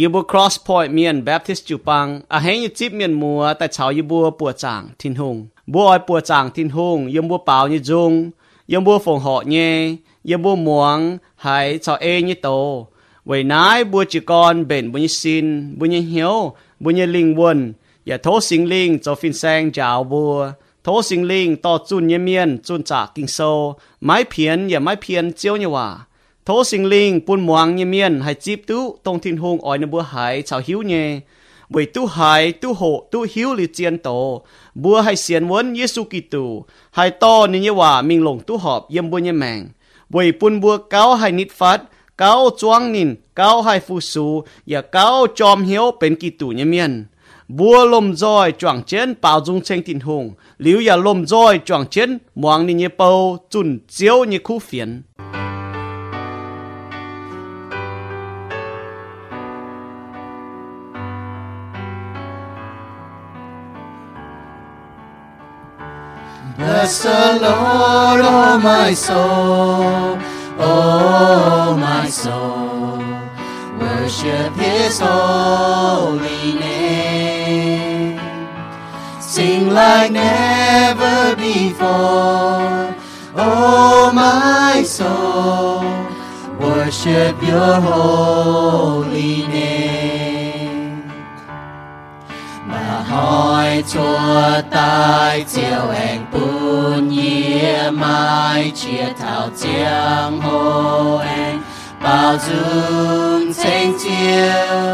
ยูบัว cross point เมียน Baptist จูปังอาเฮยจิบเมียนมัวแต่ชาวยูบัวปัวจางทินหงบัวอ้อยปัวจางทินหงยมบัวเปล่ายี่จงยมบัวฝงหาะเยยมบัวหมวงหายชาวเอยี่โตไว้นายบัวจีกรเบ่นบุญสินบุญเหียวบุญลิงวนอย่าโทสิงลิงจะฟินแซงจาวบัวโทสิงลิงต่อจุนเยเมียนจุนจากกิงโซไม้เพียนอย่าไม้เพียนเจียวเนี่ยว่า thố sinh linh buôn muang như miên hay chip tú tông thiên hùng ỏi nó bữa hải chào hiếu nhé. Bởi tu hải tu hộ tu hiếu li chiên tổ. Bữa hay xiên vốn Giêsu Kitô hay to nên như hòa mình lồng tu họp yếm bữa như mạng bởi buôn bữa cáo hay nít phát, cáo choang nín, cáo hay phu su và cáo chom hiếu bên Kitô như miên. Bua lom roi choang chen bao dung chen tin hùng liu ya lom roi choang chen muang ni như bao chun chiếu như khu phiền. Bless the Lord, oh my soul, oh my soul. Worship His holy name. Sing like never before, oh my soul. Worship Your holy name. Mà hỏi chúa tai chiều anh bún yê mai chia thảo chiang hồ anh bao dung tranh chiều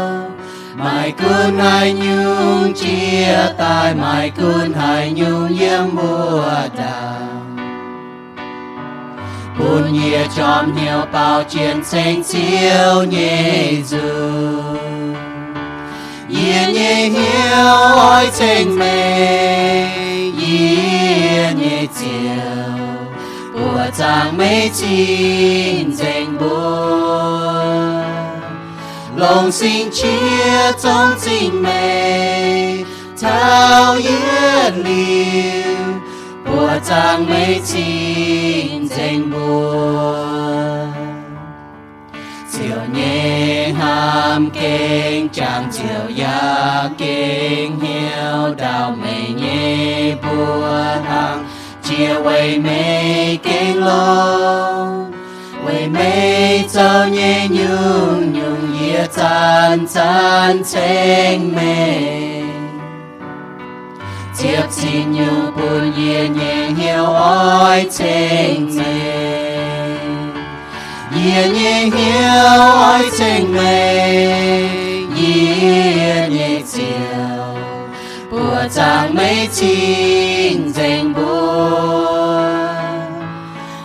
mai cơn hai nhung chia tai mai cơn hai nhung yếm mùa đào. Bún yê chom nhiều bao chiến tranh chiều nhẹ dù yên nhẹ hiếu ôi tình mê yên nhẹ chiều bùa chàng mê chín danh bùa lòng sinh chia trong tình mê thao yên liêu bùa chàng mê chín danh bùa chiều nhẹ ham kinh chàng chiều ya kinh hiếu đào mê nhẹ bùa hàng chiều quay mê kinh lô quay mê cho nhẹ nhung nhung yê chan chan chênh mê tiếp xin nhung buồn yê nhẹ hiếu ôi chênh mê Yên nhẹ hiếu ôi tình mê Yên nhẹ chiều Bùa chàng mây chín danh bùa.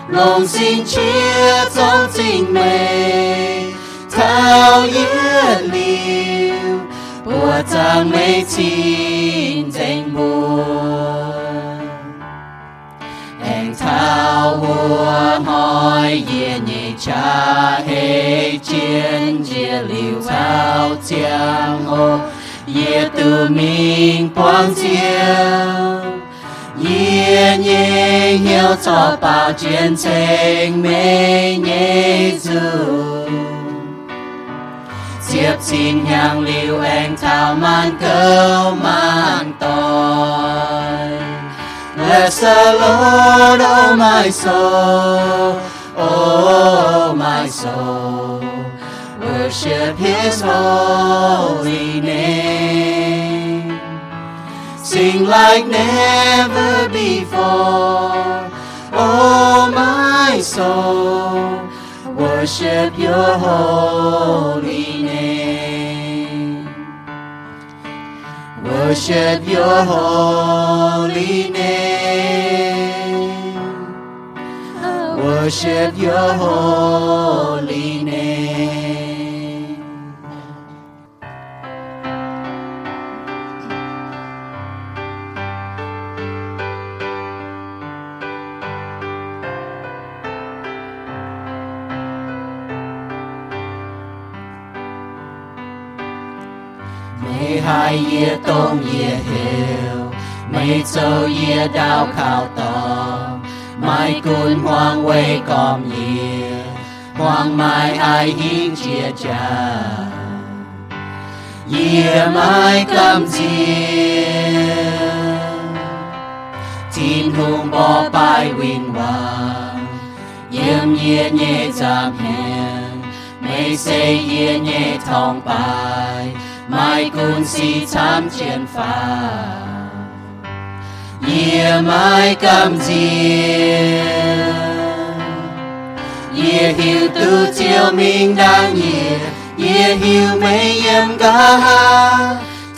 Lòng xin chia trong tình mê Thao yên liêu. Bùa chàng mây chín danh bùa. Anh thao hùa hỏi ye nhị cha hê chiến ye liu thao chiang ô ye tu minh quang anh thao man man the Lord, oh my soul, oh my soul. Worship His holy name. Sing like never before, oh my soul. Worship Your holy name. Worship your holy name. Worship your holy Mấy hai ye tôm Mấy châu ye đào khảo tò Mai cun hoang quay com ye Hoang mai ai hiên chia cha mai cầm diệt thiên hùng bỏ bài win vàng yếm yê nhẹ giảm hèn mây xây yê nhẹ thong bài mai cun si tham chiến phá. Yê mai cam diệt yê hiểu tu chiều minh đang yê yê hiểu mấy em ca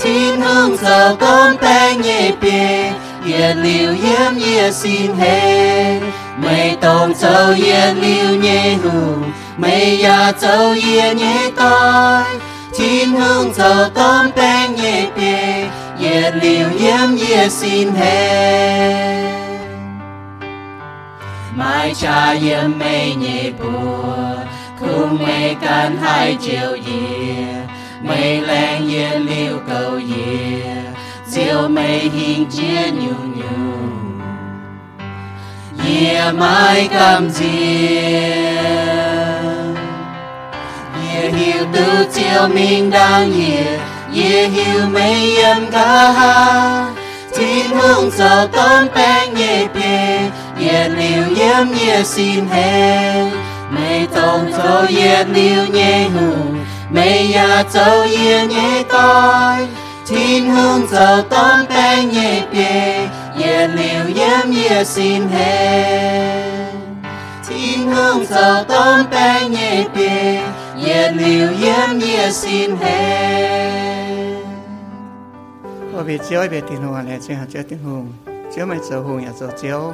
thiên hương giờ con bé nhẹ bề yê liu yếm yê xin hề mây tông châu yê liu nhẹ hù mây ya châu yê nhẹ tai chín hương giờ con bé nhẹ bề yê liu yếm yê xin hê mai cha yếm mây nhẹ bùa cùng mây can hai chiều yê mây leng yê liu cầu yê diệu mây hình chia nhu nhu. Yê mai cam diê yê hiểu tu chiều mình đang yê yê hiểu mây yếm cả ha thiên hương giờ con bé nhẹ bề yê liu yếm yê xin hê mây tông châu yê liu nhẹ hù mây ya châu yê nhẹ tai thiên hương giờ con bé nhẹ bề yê liu yếm yê xin hê thiên hương giờ con bé nhẹ bề nhận liều yếm nhia xin hề Ô bị chiếu bị tình hồn này chuyện hạt chết tình hồn. Chiếu mày sợ hồn nhà sợ chiếu.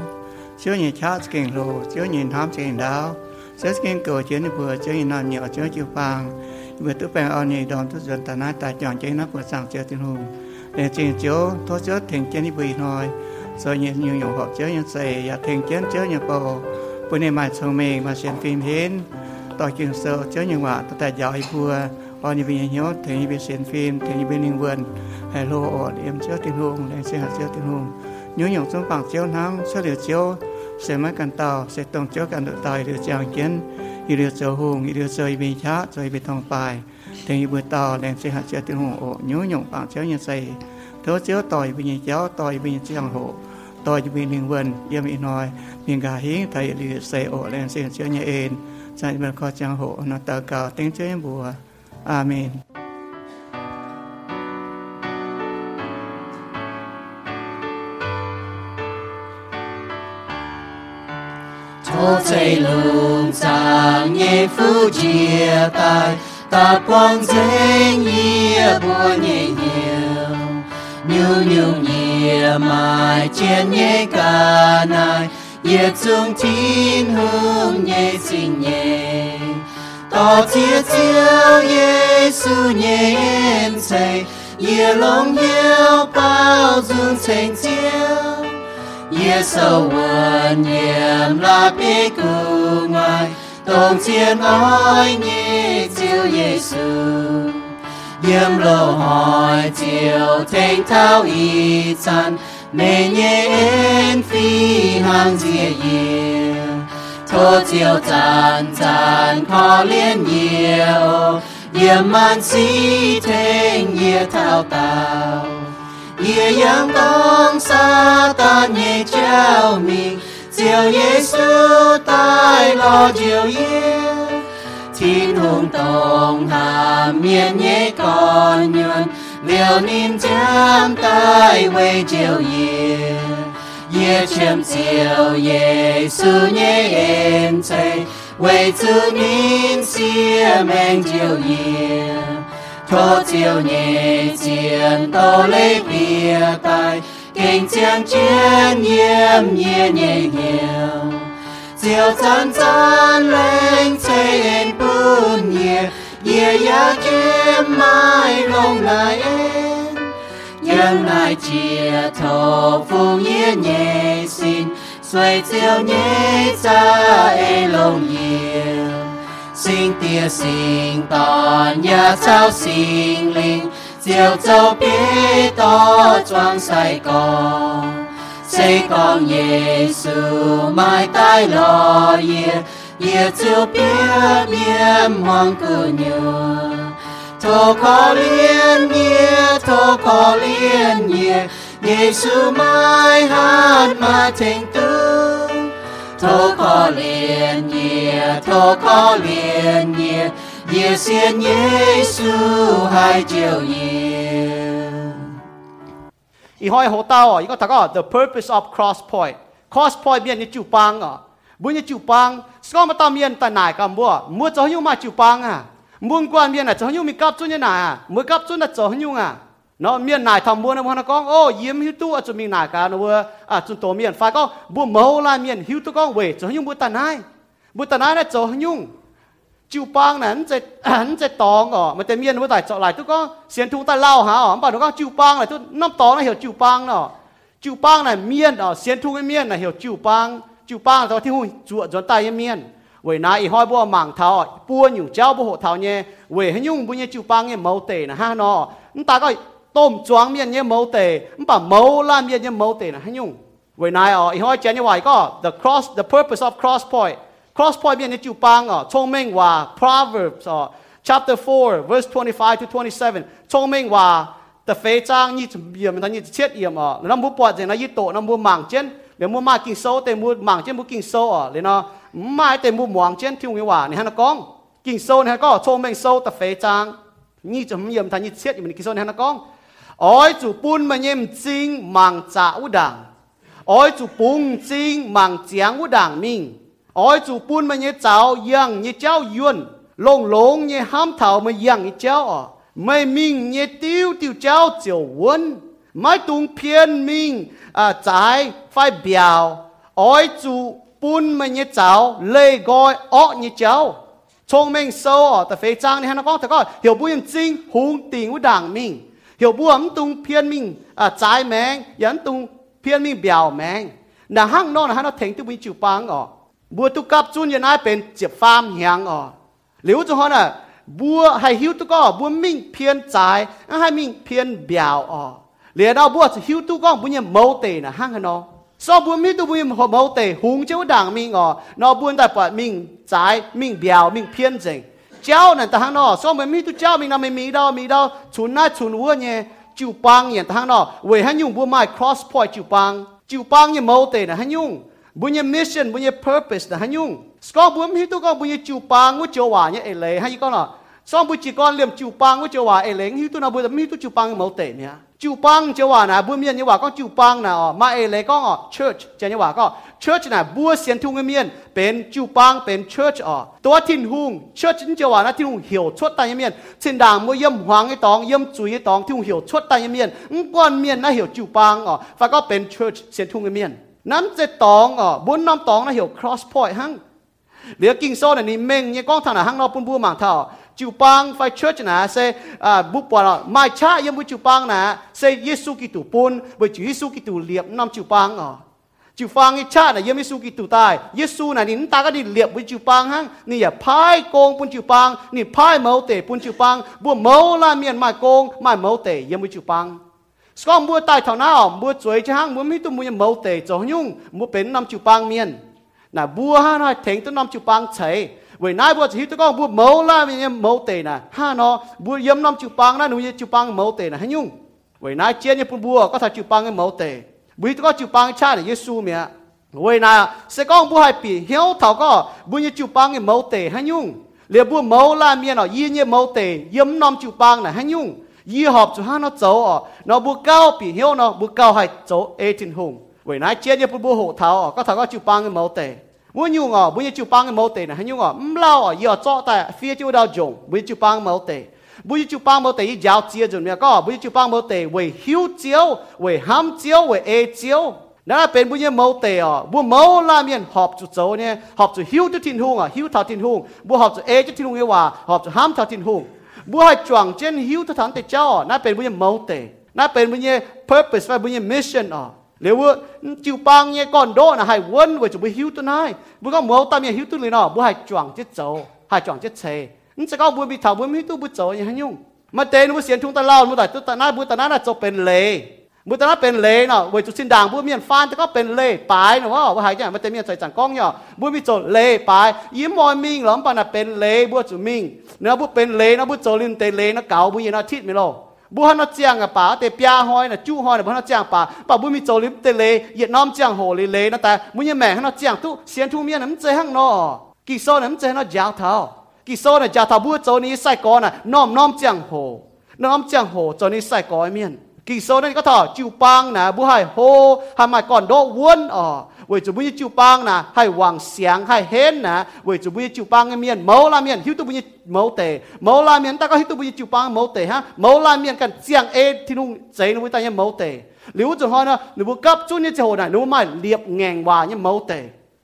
Chiếu nhìn chát kinh lù Chiếu nhìn thám kinh đáo Chiếu kinh cầu chiến đi bùa, Chiếu nhìn nằm nhỏ chiếu chiếu phàng. Vừa tức bèn ơn nhì đòn tức dần tà nát Tài chọn chế nắp vừa sàng chết tình hùng. Để chuyện chiếu thốt chết thành chiến đi bùi nòi. Rồi nhìn nhiều nhỏ hộp chiếu nhìn xề Và thành chiến chiếu nhìn bầu Bữa nay mà sông mình mà xem phim hiến. ต่อจึงเซอเจ้าอย่างว่าตั้งแต่ยาวไอ้พัวออนิเวียยอดถึงเป็นเสียนฟิล์มถึงเป็นนิงเวิร์นไฮโลออดเอ็มเจ้าตินหงแรงเสียหัดเจ้าตินหง nhớ nhộng xuống bằng chiếu nắng sẽ được chiếu, sẽ mất cần tàu, sẽ tổng chiếu cần được tài được chàng chiến như được chờ hùng, như được chơi bị chá chơi bị thông bài thì như bữa tàu đem sẽ hạt chơi tiếng hùng. Ổ nhớ nhộng bằng chiếu như xây thớ chiếu tỏi bình cháo tỏi bình chàng hộ tỏi bình linh vườn, yếm ý nói bình gà hí, thầy lì xây ổ đem sẽ chơi nhà ên ên chạy bên kho chàng hộ nó tờ cao tiếng chiếu bùa Amen. thô xây lùng sang nhẹ phu chia tay ta quang dễ nghĩa bùa nhẹ nhiều nhu nhu nhia mai chiến nhẹ cả nai yết dung thiên hương nhẹ xin nhẹ tỏ chia chiếu Giêsu nhẹ em xây yết lòng hiếu bao dung thành chiếu耶稣问念拉比古爱，冬天爱你就耶稣，烟路海就听透一站， 每年飞行节夜，托就赞赞可怜耶哦，也满西听也滔滔。也阳光撒旦也照明，叫耶稣带了就业，天空东下面也干愿， 流年将带为就业，也全就耶稣也恩赐，为主您写名就业。thô chiều nhẹ chiến tô lấy bia tay kinh chiến chiến nhiễm nhẹ nhẹ nhiều chiều chân chân lên trên bún nhẹ Nhẹ ya kiếm mai lòng lại em. Nhưng lại chia thô phu nhẹ nhẹ xin, xoay chiều nhẹ ra e lòng nhiều. Xin tia xin tòn nhà trao xin linh, diệu châu biết to choang sai con xây con Giêsu mai tay lo ye 也就别别忙个牛。多可怜耶，多可怜耶，耶稣买 hat 买成都。多可怜耶，多可怜耶，也先耶稣还救耶。而可以好多哦，而家大家 the purpose of cross point，cross point 邊啲招幫啊？ บุญนี่จูปังสก็มาตามเมียนแต่ไหนกันบัวมัวจะหิ้วมาจูปังอ่ะมุนกวนเมียนอ่ะจะหิ้วมีกับจุนยังไงอ่ะมือกับจุนอ่ะจะหิ้วอ่ะเนาะเมียนไหนทำบัวนะพันกองโอ้ยิ้มหิ้วตู้อ่ะจะมีไหนกันนะเว้ยอ่ะจุนตัวเมียนไฟก็บัวเมาละเมียนหิ้วตู้กองเว้ยจะหิ้วบัวแต่ไหนบัวแต่ไหนน่ะจะหิ้ว chiu bang này hắn sẽ hắn sẽ tòng ở mà tên miên với tài chọn lại tôi có xiên thu ta lao hả ở bảo nó có chiu bang này tôi năm tòng này hiểu chiu bang nó chiu bang này miên ở xiên thu cái miên này hiểu chiu bang chiu bang tao thiên hui chuột chọn tay cái miên vậy nãy ý hỏi bùa mảng thảo bùa nhủ cháu bùa hộ thảo nhé vậy hình nhung bùa nhé chiu bang nhé mẫu tề nè ha nó ta có tôm choáng miên nhé mẫu tề bảo mẫu la miên nhé mẫu tề nè hình nhung vậy nãy ở ý hỏi chén như vậy có the cross the purpose of cross point cross point chú ba thôi thì hui chuột rồi tay miên. Vậy nay ý hỏi bố mảng thảo bùa nhung cháu bố hộ thảo nhé. Vậy hình nhung bố nhé chú ba nghe mẫu tề nè ha nó ta coi tôm choáng miên nhé mẫu tề. Bà mẫu la miên nhé mẫu tề nè hình như, vậy nay ở ý hỏi chén như vậy có the cross the purpose of cross point. Cross point miên nhé chú ba ngọ thông minh và proverbs ở chapter 4 verse 25 to 27 thông minh và the phê trang như bìa mình thấy như chết yểm ờ, ở năm bố bọt gì nó như tổ năm bố mảng trên để mua mai kinh sâu để mua mảng trên mua kinh sâu à lên nó mai để mua mảng trên thiếu người hòa này hắn nó con. Kinh sâu này có cho mình sâu tập phế trang. Như mình yếm thành như chết mình kinh sâu này hắn nó con. Ôi, chủ bún mà nhem chính mảng trả u đảng. Ôi, chủ bún chính mảng chiang u đảng mình. Ôi, chủ bún mà như cháu yang như cháu yuan lông lông như ham thảo mà yang như cháu à mày mình như tiêu tiêu cháu chiều quân Mai tung phiền mình à trái phải biểu ói chu bún mà như cháu lê gói ọ như cháu thông minh sâu ở tập phế trang này hắn có thật có hiểu bùi chính hùng tình của đảng mình. Hiểu bùi ấm tung phiên mình à trái mèn yến tung phiên mình biểu mèn là hăng nó là hắn nó thành tu bùi chịu bang ở. Bùa tu cặp chun yên ai bên chiếc pham hiang ở. Liễu cho hắn à bùa hay hiếu tu có bùa mình phiên trái à, hay mình phiên biểu ở? lìa đau bùa hiu tu con bùi nhầm mâu tề là hang nó so bùi mi tu bùi nhầm hồ mâu tề hùng chiếu đảng mình ngò, nó bùi tại bọt mình trái mình bèo mình phiên dình cháu nè ta hang nó so bùi mi tu cháu mình là mình mi đau mi đau. Chun na chun vua nhé chịu băng nhỉ ta hang nó về hang nhung bùi mai cross point chịu băng, chịu băng nhầm mâu tề là hang nhung. Bùi nhầm mission bùi nhầm purpose là hang nhung. So bùi mi tu con bùi nhầm chịu băng, ngũ châu hòa nhé ấy lấy hay con nó so bùi chỉ con liềm chịu băng ngũ châu hòa ấy lấy hiu tu nào bùi mi tu chịu bang mâu tề nhé จิวปังเจ้าว่านะบัวเมียนเจ้ว่าก็จิวปังนะอ๋อมาเอเลยก็อ๋อ church เจ้าว่าก็ church นะบัวเสียนทุ่งเมียนเป็นจิวปังเป็น church อ๋อตัวทิ้นหุง church เจ้าว่านะทิ้งหุงเหี่ยวชดตายเมียนเส้นด่างมัวเยี่ยมหวางไอตองเยี่ยมจุยไอตองทิ้นหุงเหี่ยวชดตายเมียนก้อนเมียนนะเหี่ยวจิวปังอ๋อฟาก็เป็น church เสียนทุ่งเมียนนั้นเจตองอ๋อบุญน้ำตองนะเหี่ยว cross point หั่งเหลือกิ่งโซ่ในนี้เม่งเนี่ยก้องถนัดหั่งนอปุ่นบัวหมางเท่า chú pang phải church nè, se à bu pa la mai cha yem bu chú pang nè, se yesu ki tu pun bu chu yesu liệp nam chú pang à chú pang cái cha na yem yesu ki tu tai yesu na nin ta ka đi liệp bu chú pang hăng, ni à, phai kong pun chú pang ni phai mau tệ pun chú pang bu mau la miền mai kong mai mau tệ yem bu chú pang Skong mua tai thảo nào? Mua chuối chứ hang mua mi tu mua mẫu tề cho nhung. Mua bến năm chú bang miền, nà bua ha nói thèn tu năm chú bang chảy với nay bùa chỉ tôi có bùa mẫu là vì em mẫu tề nè ha nó, bùa yếm năm chữ pang nè nuôi chữ pang mẫu tề nè hay nhung? Với nay chia như bùa, có thể chữ pang em mẫu tề. Bùi tôi có chữ pang cha để Giêsu mẹ. Với nay sẽ có bùa hai pì hiếu thảo có bùa như chữ pang em mẫu tề. Hay nhung? Liệu bùa mẫu là miền nó y như mẫu tề, yếm năm chữ pang nè hay nhung? Y họp cho ha nó cháu ở. Nó bùa cao pì hiếu nó, bùa cao hai cháu 18 hùng. Vậy nai chết như bùa hộ thảo à có thật có chữ pang em mẫu tề. วุ้นยุงอ๋อบุญจูปังเมาเตนะฮันยุงอ๋อมเลาอ๋อย่อจ่อแต่เฟียจูดาวจงบุญจูปังเมาเตบุญจูปังเมาเตยี่ยาวเจียจนเนี่ยก็บุญจูปังเมาเตเวยหิวเจียวเวยห้ำเจียวเวเอเจียวนั่นเป็นบุญเมาเตอ๋อบุญเมาลาเมีนหอบจูโจเนี่ยหอบจูดหิวจุดทินหงอ๋อหิวทาทินหงบุญหอบจูเอจุดทินหงเอว่าหอบจูดห้ำทาทินหุงบุญให้จวงเจนหิวทุทันเตเจ้านั่นเป็นบุญเมาเตนั่นเป็นบุญ purpose ว่าบุญ mission อ๋อ ว่าจิวปังเนี่ยก่อนโดนะให้วนไว้จะไปหิวตัวนายบุญก็เมาตามเนี่ยหิวตัวเลยเนาะบัวให้จวงเจ็ดโจให้จวงเจ็ดเชนี่จะก็บุญมีถาวบุญมีตัวบุญโจยังให้ยุ่งมาเตนบุญเสียนทุ่งตะเล่าบุญแต่ตัวตา bu han chiang a pa te pia hoi na chu hoi na bu han chiang pa pa bu mi cho lim te le yet nam chiang ho le le ta. Mu ye mẹ han chiang tu xian thu mien nam che hang no. Ki so nam che nó jiao thao. Ki so na jiao thao bu cho ni sai ko na nom nom chiang ho. Nom chiang ho cho ni sai ko mien ki so na có thọ chiu pang na bu hai ho, ha mai còn đô vuôn ở vì chủ bui chiu bang nè hai hoàng xiang, hai hên nè vì chủ bui chiu bang cái miền mẫu la miền hiếu tu bui mẫu tề mẫu la miền ta có hiếu tu bui chiu bang mẫu tề ha? Mẫu la miền cần chiang e thì nung giấy nó bui ta như mẫu tề nếu chúng hỏi nó nếu bu cấp chút như chỗ này nếu mai liệp ngàn hòa như mẫu tề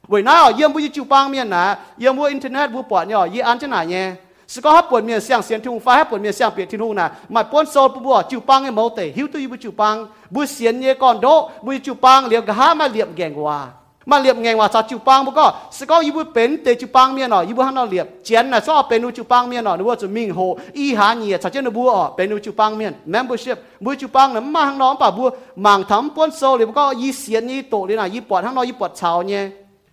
vì nó ở yếm bui chiu bang miền nè yếm bui internet bu bỏ nhỏ yi an chân này nhé สก็ฮับปวดเมียเสียงเสียงทุ่งฟ้าฮับปวดเมียเสียงเปียทินุ่งนะมาป้นโซลปบัวจิวปังไอ้เมาเตหิวตุยบุจิวปังบุเสียนเยก่อนโดบุจิวปังเลียกหามาเลียบแกงว่า มาเลียบแกงว่าจากจิวปังบุก็สก็ยิบุเป็นเตจิวปังเมียหน่อยยิบุฮันเราเลียบเจียนน่ะชอบเป็นอุจิวปังเมียหน่อยนึกว่าจะมิงโฮอีหาเนียจากเจนบัวเป็นอุจิวปังเมียน membership บุจิวปังน่ะมาข้างน้องป่าบัวมังทำป้นโซลเลยบุก็ยีเสียนยี่โตเลยนะยี่ปวดข้างนอกยี่ปวดเช้าเนี่ย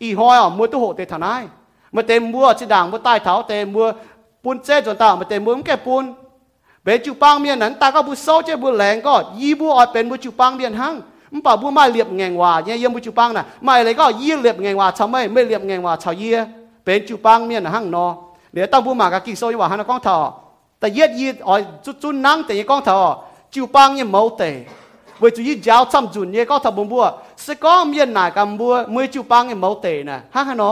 อีหอยอะมัวตุโหเตทนายมาเต็มบัวจิด่างบัวใต้เท้าเต็มบัว ปูนเจ้จนตามาเต็มมือมแก่ปูนเบจูปังเมียนนั้นตาก็บุโซเจ้บุแรงก็ยีบัวอดเป็นบุจูปังเมียนหังมันป่าบัวไม่เรียบแงงว่าเนี่ยยังบุจูปังน่ะไม่เลยก็ยี่เรียบแงงว่าชาวไม่ไม่เรียบแงงว่าชาวเยี่ยเป็นจูปังเมียนหังนอเดี๋ยวต้องบัวมากะกิโซยว่าหันก้องทอแต่เย็ดยีอ๋อจุดจุนนั่งแต่ยังก้องทอจูปังยังเมาเตะเวจูยี่เจ้าซ้ำจุนเนี่ยก็ทำบัวสก้องเมียนหนากำบัวมือจูปังยังเมาเตะน่ะหังหันนอ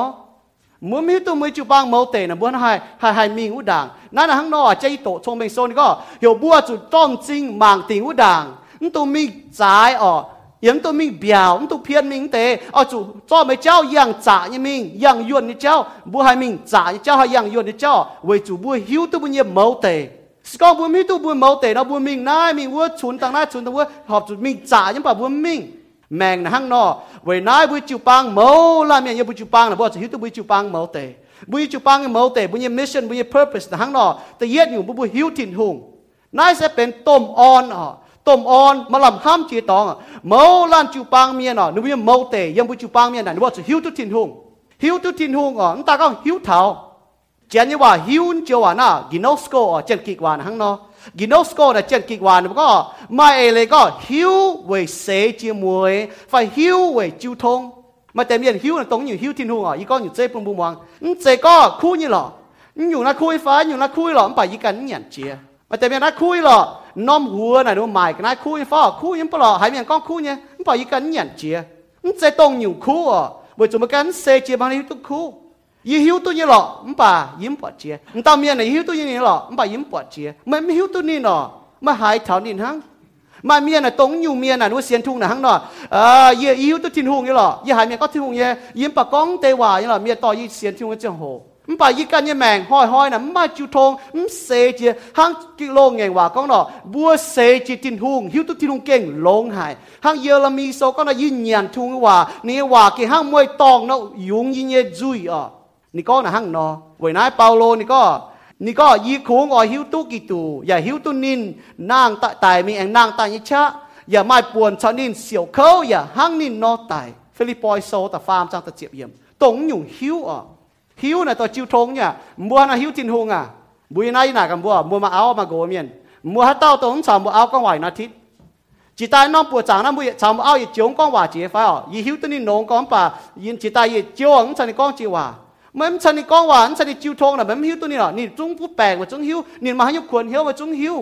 มุมีตัวมือจูบางเมาเตนะบัวให้ให้ให้มีอุดังนั่นหังนอใจโตชงเมงโซนก็เหี่ยวบัวจุดต้อมจริงมังติงอุดังนตัวมีจ่ายอ๋อยังตัวมีเบียวตัวเพียนมิงเตอ๋อจุจ้อไม่เจ้ายังจ่ายังมิงยังยวนนี่เจ้าบัวให้มิงจ่าเจ้าให้ยังยวนนี่เจ้าเวจูบัวหิวตัวบัวเนี่ยเมาเตสก็บัวมีตัวบัวเมาเตนะบัวมิงนายมิงบัวชุนต่างหน้าชุนตัวบัวหอบจุดมิงจ่ายังป่าบั แมงนะฮังนอเวนายบุจูปังเมาลาเมียยบุจูปังนะบ่จะฮิตบุจูปังเมาเตบุจูปังเมาเตบุญมิชชั่นบุญเพอร์เพสนะฮังนอแต่เย็ดอยู่บุบุฮิวถิ่นหงนายจะเป็นต้มออนอะต้มออนมาลำห้ามจีตองเมาลานจูปังเมียน่ะนึกว่าเมาเตยังบุจูปังเมียน่ะนอกว่าจะฮิวตุถิ่นหงฮิวตุถิ่นหงอะนั่นตาก็ฮิวเท้าเจนยี่ว่าฮิวเจียวว่าน่ะกินอสโกอะเจนกิกว่านะฮังนอ กินโนสโกนะเจนกิกวานก็ไม่เอเลยก็หิวเวยเสจีมวยไฟหิวเวยจิวทงมาแต่เมียนหิวนะตรงอยู่หิวทิ้งหัวอีก็อยู่เจ๊ปุ่มบุมวังเจ๊ก็คู่นี่หรออยู่นะคุยฟ้าอยู่นะคุยหรอไปยี่กันเนี่ยเจียมาแต่เมียนะคุยหรอน้อมหัวน่ะดูหมายกันนะคุยฟ้าคุยยังปลอหายเมียนก้องคุยเนี่ยไปยี่กันเนี่ยเจียเจ๊ตรงอยู่คู่อะเวจุมากันเสจีบางทีตุกคู่ y hiếu tu như lọ唔bà yếm bọt chia唔tao miền này hiếu tu như lọ唔bà yếm bọt chia mà mi hiếu tu như nọ mà hai thảo nín hăng mà miền này tống nhiều miền này nó xiên thung này hăng nọ à y hiếu tu thiên hùng như lọ y hai miền có thiên hùng như yếm bà con tê hòa như lọ miền to y xiên thung cái chân hồ 唔把依间嘅命开开嗱，唔系照痛，唔射住行激浪嘅话讲咯，唔射住天空，晓得天空劲浪系，行耶利米所讲啦，依人痛嘅话，你话嘅行唔会当咯，永远嘅追啊！ นี่ก็นะหังนอไว้นายเปาโลนี่ก็นี่ก็ยีคูงอหิวตุกิตู อย่าหิวตุนินนางตตายมีแองนางตายยิชะอย่าไม่ปวนชานินเสียวเขาอย่าหังนินนอตายฟิลิปปอยโซแต่ฟาร์มจังตะเจียบเยี่ยมตงอยู่หิวอะหิวน่ะตัวจิวทงเนี่ยมัวน่ะหิวจินหงอะบุยนายน่ะกันบัวมัวมาเอามาโกเมียนมัวฮัตเต้าตงสามมัวเอาก็ไหวนาทิตจิตายน้องปวดจางน้ำบุยสามเอาอีจงก้องว่าเจียฟ้าอีหิวตัวนี้นงก้องป่ายินจิตายยีจงฉันก้องจีว่า มันฉันนี่กองหวานฉันนี่จิวทงนะมันหิวตัวนี้หรอนี่จุงผู้แปลกว่าจุงหิวนี่มาให้ยุควรเหิวว่าจุงหิว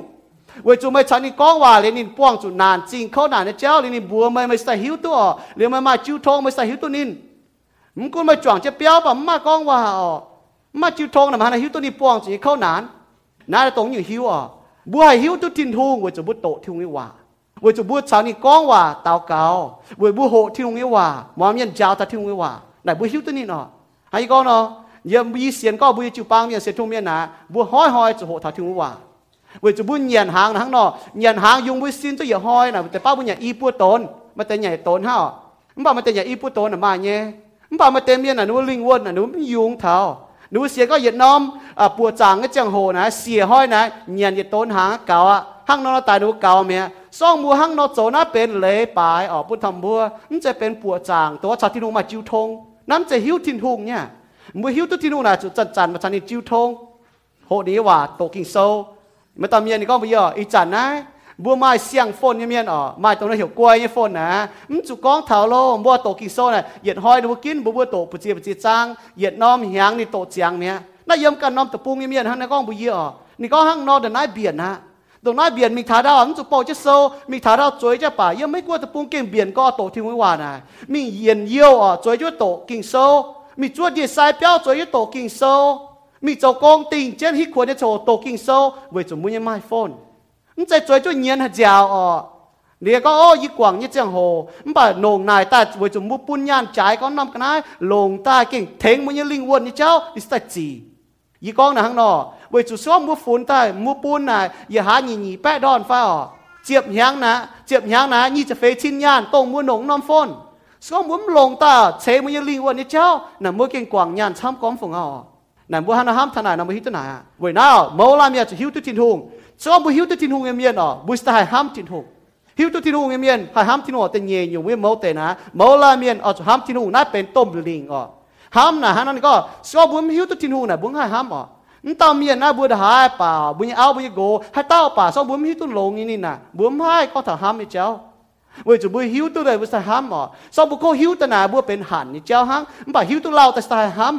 เวจูไม่ฉันนี่กองหวานเลยนี่ป้วงจุนานจริงเขานานเนี่ยเจ้าเลยนี่บัวไม่ไม่ใส่หิวตัวหรือมามาจิวทงไม่ใส่หิวตัวนี้มันกูไม่จ่องจะเปียวป่ะมาก้องว่าอ๋อมาจิวทงนะมันหิวตัวนี้ป้วงจีเขานานน่าจะตรงอยู่หิวอะบัวให้หิวตัวทินทุงเวจูบุตโตทิงนี่ว่าเวจูบุตฉันนี่ก้องว่าเตาเกาเวบัวโหทิงนี่ว่าหมอมยันเจ้าตาทิงนี่ว่าไหนบัวหิวตัวนี้เนาะ ไอ้ก็เนาะเยี่มีเสียนก็บุยจูปังเนี่ยเสียทุ่งเมียนนะบัวห้อยห้อยจะโหถ้าถึงว่าบุยจะบุญเยียนหางนะฮั่งเนาะเยียนหางยุงบุยซินตัวอย่าห้อยนะแต่ป้าบุญอย่าอีปัวตนมันแต่ใหญ่ตนเฮามันบอกมันแต่ใหญ่อีปัวตนน่ะมาเนี่ยมันบอกมันเต็มเมียนน่ะหนูลิงวนน่ะหนูไม่ยุงเท้าหนูเสียก็เหยียดน้อมปวดจางก็จียงโหนะเสียห้อยนะเยียนเหยียดตนหางเก่าอะั้งนอตายดูเก่าเมียซ่องมัวหั้งนอโจน่าเป็นเละปลายออกพุทธธรรมบัวมันจะเป็นปวดจาง ตัวชาติที่นูมาจิวทง นั่นจะหิวทินหุงเนี่ยมัวหิวตุทินุน่ะจุดจันจันมาชานิจิวทงโหดีว่าโตกิงโซไม่ตอนเมียนี่ก็ไม่เยอะอีจันนะบัวไม้เสียงฝนเนี่ยเมียนอ๋อไม้ตรงนั้นเหี่ยวกล้วยเนี่ยฝนนะมันจุกองเท้าโลบัวโตกิงโซน่ะเหยียดห้อยดูกินบัวบัวโตปุจีปุจีจางเหยียดน้อมหางนี่โตเจียงเนี่ยน่าเยี่ยมกันน้อมตะปุงเนี่ยเมียนหันในก้องบุเยอะนี่ก็หังนอเดินนายเบียดนะ đồng nói biển mình thả ra ấn chụp bao chết sâu. Mình thả ra chuối chết bả, yêu mấy qua tập bung kinh biển có tổ thiên hòa này. Mình yên yêu ở chuối cho tổ kinh sâu. Mình chúa địa sai béo chuối cho tổ kinh sâu. Mình cho công tình trên hít khuôn cho tổ kinh sâu. Với chúng muốn mai phone mình chạy chuối cho nhiên hạt dẻo ở. Nếu có ô y quảng như chẳng hồ. Bà nồng này ta với chúng mua bún nhàn trái có năm cái này lồng ta kinh thèn mua như linh quân như cháu. Đi sai gì ยี่กองนะข้างนอกเวจุซ้อมมือฝนใต้มือปูนน่ะอย่าหาหนีหนีแปะดอนฟ้าออเจียบยางนะเจียบยางนะยี่จะเฟชินย่านตรงมัวหนงน้ำฝนซ้อมมัวลงตาเชมัวยลิงวันนี้เจ้าน่ะมือเก่งกว่างย่านช้ำก้องฝงออาน่ะมือหันห้ามทนายน่ะมัวฮิตนอะเวน้าเมาลามยาจะหิวตุจินหงซ้อมมือหิวตุจินหงเอเมียนอะบุสตาห้ามจินหงหิวตุจินหงเอเมียนหาห้ามจินหงแต่เงยอยู่เว้เมาแต่นะเมาลามยนอ๋อห้ามจินหงน่าเป็นต้มลิงอ๋อ hay ham ở นตามีนะบัวหายป่าบุญเอาบุญโกให้เต้าป่าสอบุญหิวตุลงนี่นี่นะบุญให้ก็ถ้าห้ามนี่เจ้าเว้ยจะบุญหิวตัวเลยบุษห้ามอ๋อสอบุญก็หิวตนาบัวเป็นหันนี่เจ้าฮังบ่หิวตัวเราแต่สายห้าม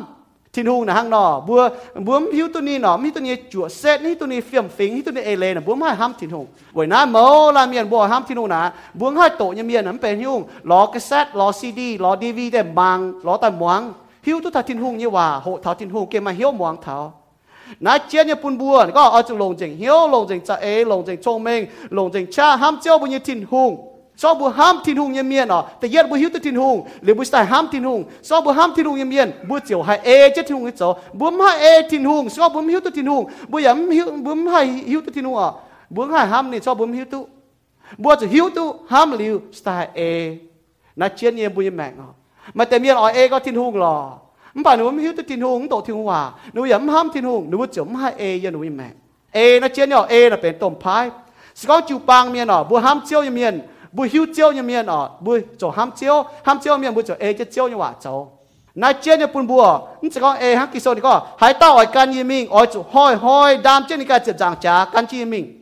ทิ้งหูนะฮังนอบัวบัวหิวตัวนี้หนอมีตัวนี้จั่วเซตนี่ตัวนี้เฟียมฟิงนี่ตัวนี้เอเลนะบัวไม่ห้ามทิ้งหูเว้ยนะโมลาเมียนบัวห้ามทิ้งหูนะบัวให้โตยังเมียนนั้นเป็นหิวล้อกระเซตล้อซีดีล้อดีวีแต่บางล้อแต่หมวง hiu tu thà tin hung như hòa, hộ thà tin hung kia mà hiếu muang thảo. Nãy chiến như bun buồn, có ở chỗ lồng chỉnh hiếu, lồng chỉnh cha ấy lồng chỉnh châu minh, lồng chỉnh cha ham chéo bu như tin hung. So bu ham tin hung như miên à แต่เย็ดบุหิวตินหงหรือบุสายห้ามตินหงสอบุห้ามตินหงยังเมียนบุเจียวให้เอเจ็ดตินหงเจ้าบุมให้เอตินหงสอบุมหิวตินหงบุยำหิวบุมให้หิวตินหงอ่ะบุให้ห้ามนี่สอบุมหิวตุบัวจะหิวตุห้ามลิวสายเอนักเชียนเยี่ยบุยแมงอ่ะ mà tại miền ở e có thiên hùng lò mà bà nuôi hiếu tới thiên hùng tổ thiên hòa nuôi yếm ham thiên hùng nuôi chấm hai e giờ nuôi mẹ e nó chia nhỏ e là เป็น tổng phái có chịu bang miền ở bùa ham chiêu như miền bùa hiếu chiêu như miền ở bùa chỗ ham chiêu ham chiêu miền bùa chỗ e chết chiêu như hòa cháu na chia như bùn bùa nhưng chỉ có e hắc kỳ sô thì có hãy tao ở can như mình ở chỗ hoi hoi đam trên cái chật giảng trà can chi mình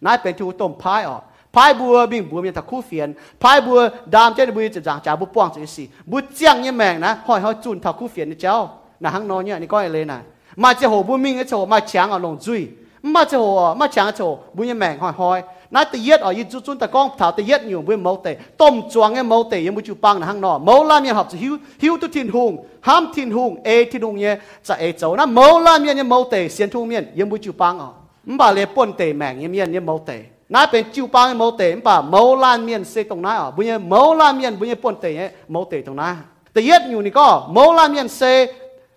nãy เป็น thiếu tổng phái ở phải bùa bình bùa miền thạc khu phiền phải bùa đam trên bùi chỉ giảng trả bùa bong chỉ xì bùa chiang như mèng nè, hỏi hỏi chun thạc khu phiền đi cháu. Nà hăng nói như này coi lên nè mà chỉ hồ bùa minh cái chỗ, mà chàng ở lòng duy. Mà chỉ hồ, mà chàng chỗ bùa như mèng hỏi hỏi. Nãy tự yết ở yết chút ta con, thảo tự yết nhiều bùa mâu tệ tôm chuang cái mâu tệ yếm bùa chụp băng nà hăng nọ mâu lam yếm học chỉ hiu hiu tu thiên hùng, ham thiên hùng e thiên hùng nhé chả e cháu nà mâu lam như mâu tệ xiên thung miên yếm bùa chụp băng à mà lấy bồn tệ mèng yếm yếm mâu tệ na pen chiu pa mo te pa mo lan mien se tong na bu ye mo lan mien bu ye pon te ye mo te tong na te yet nyu ni ko mo lan mien se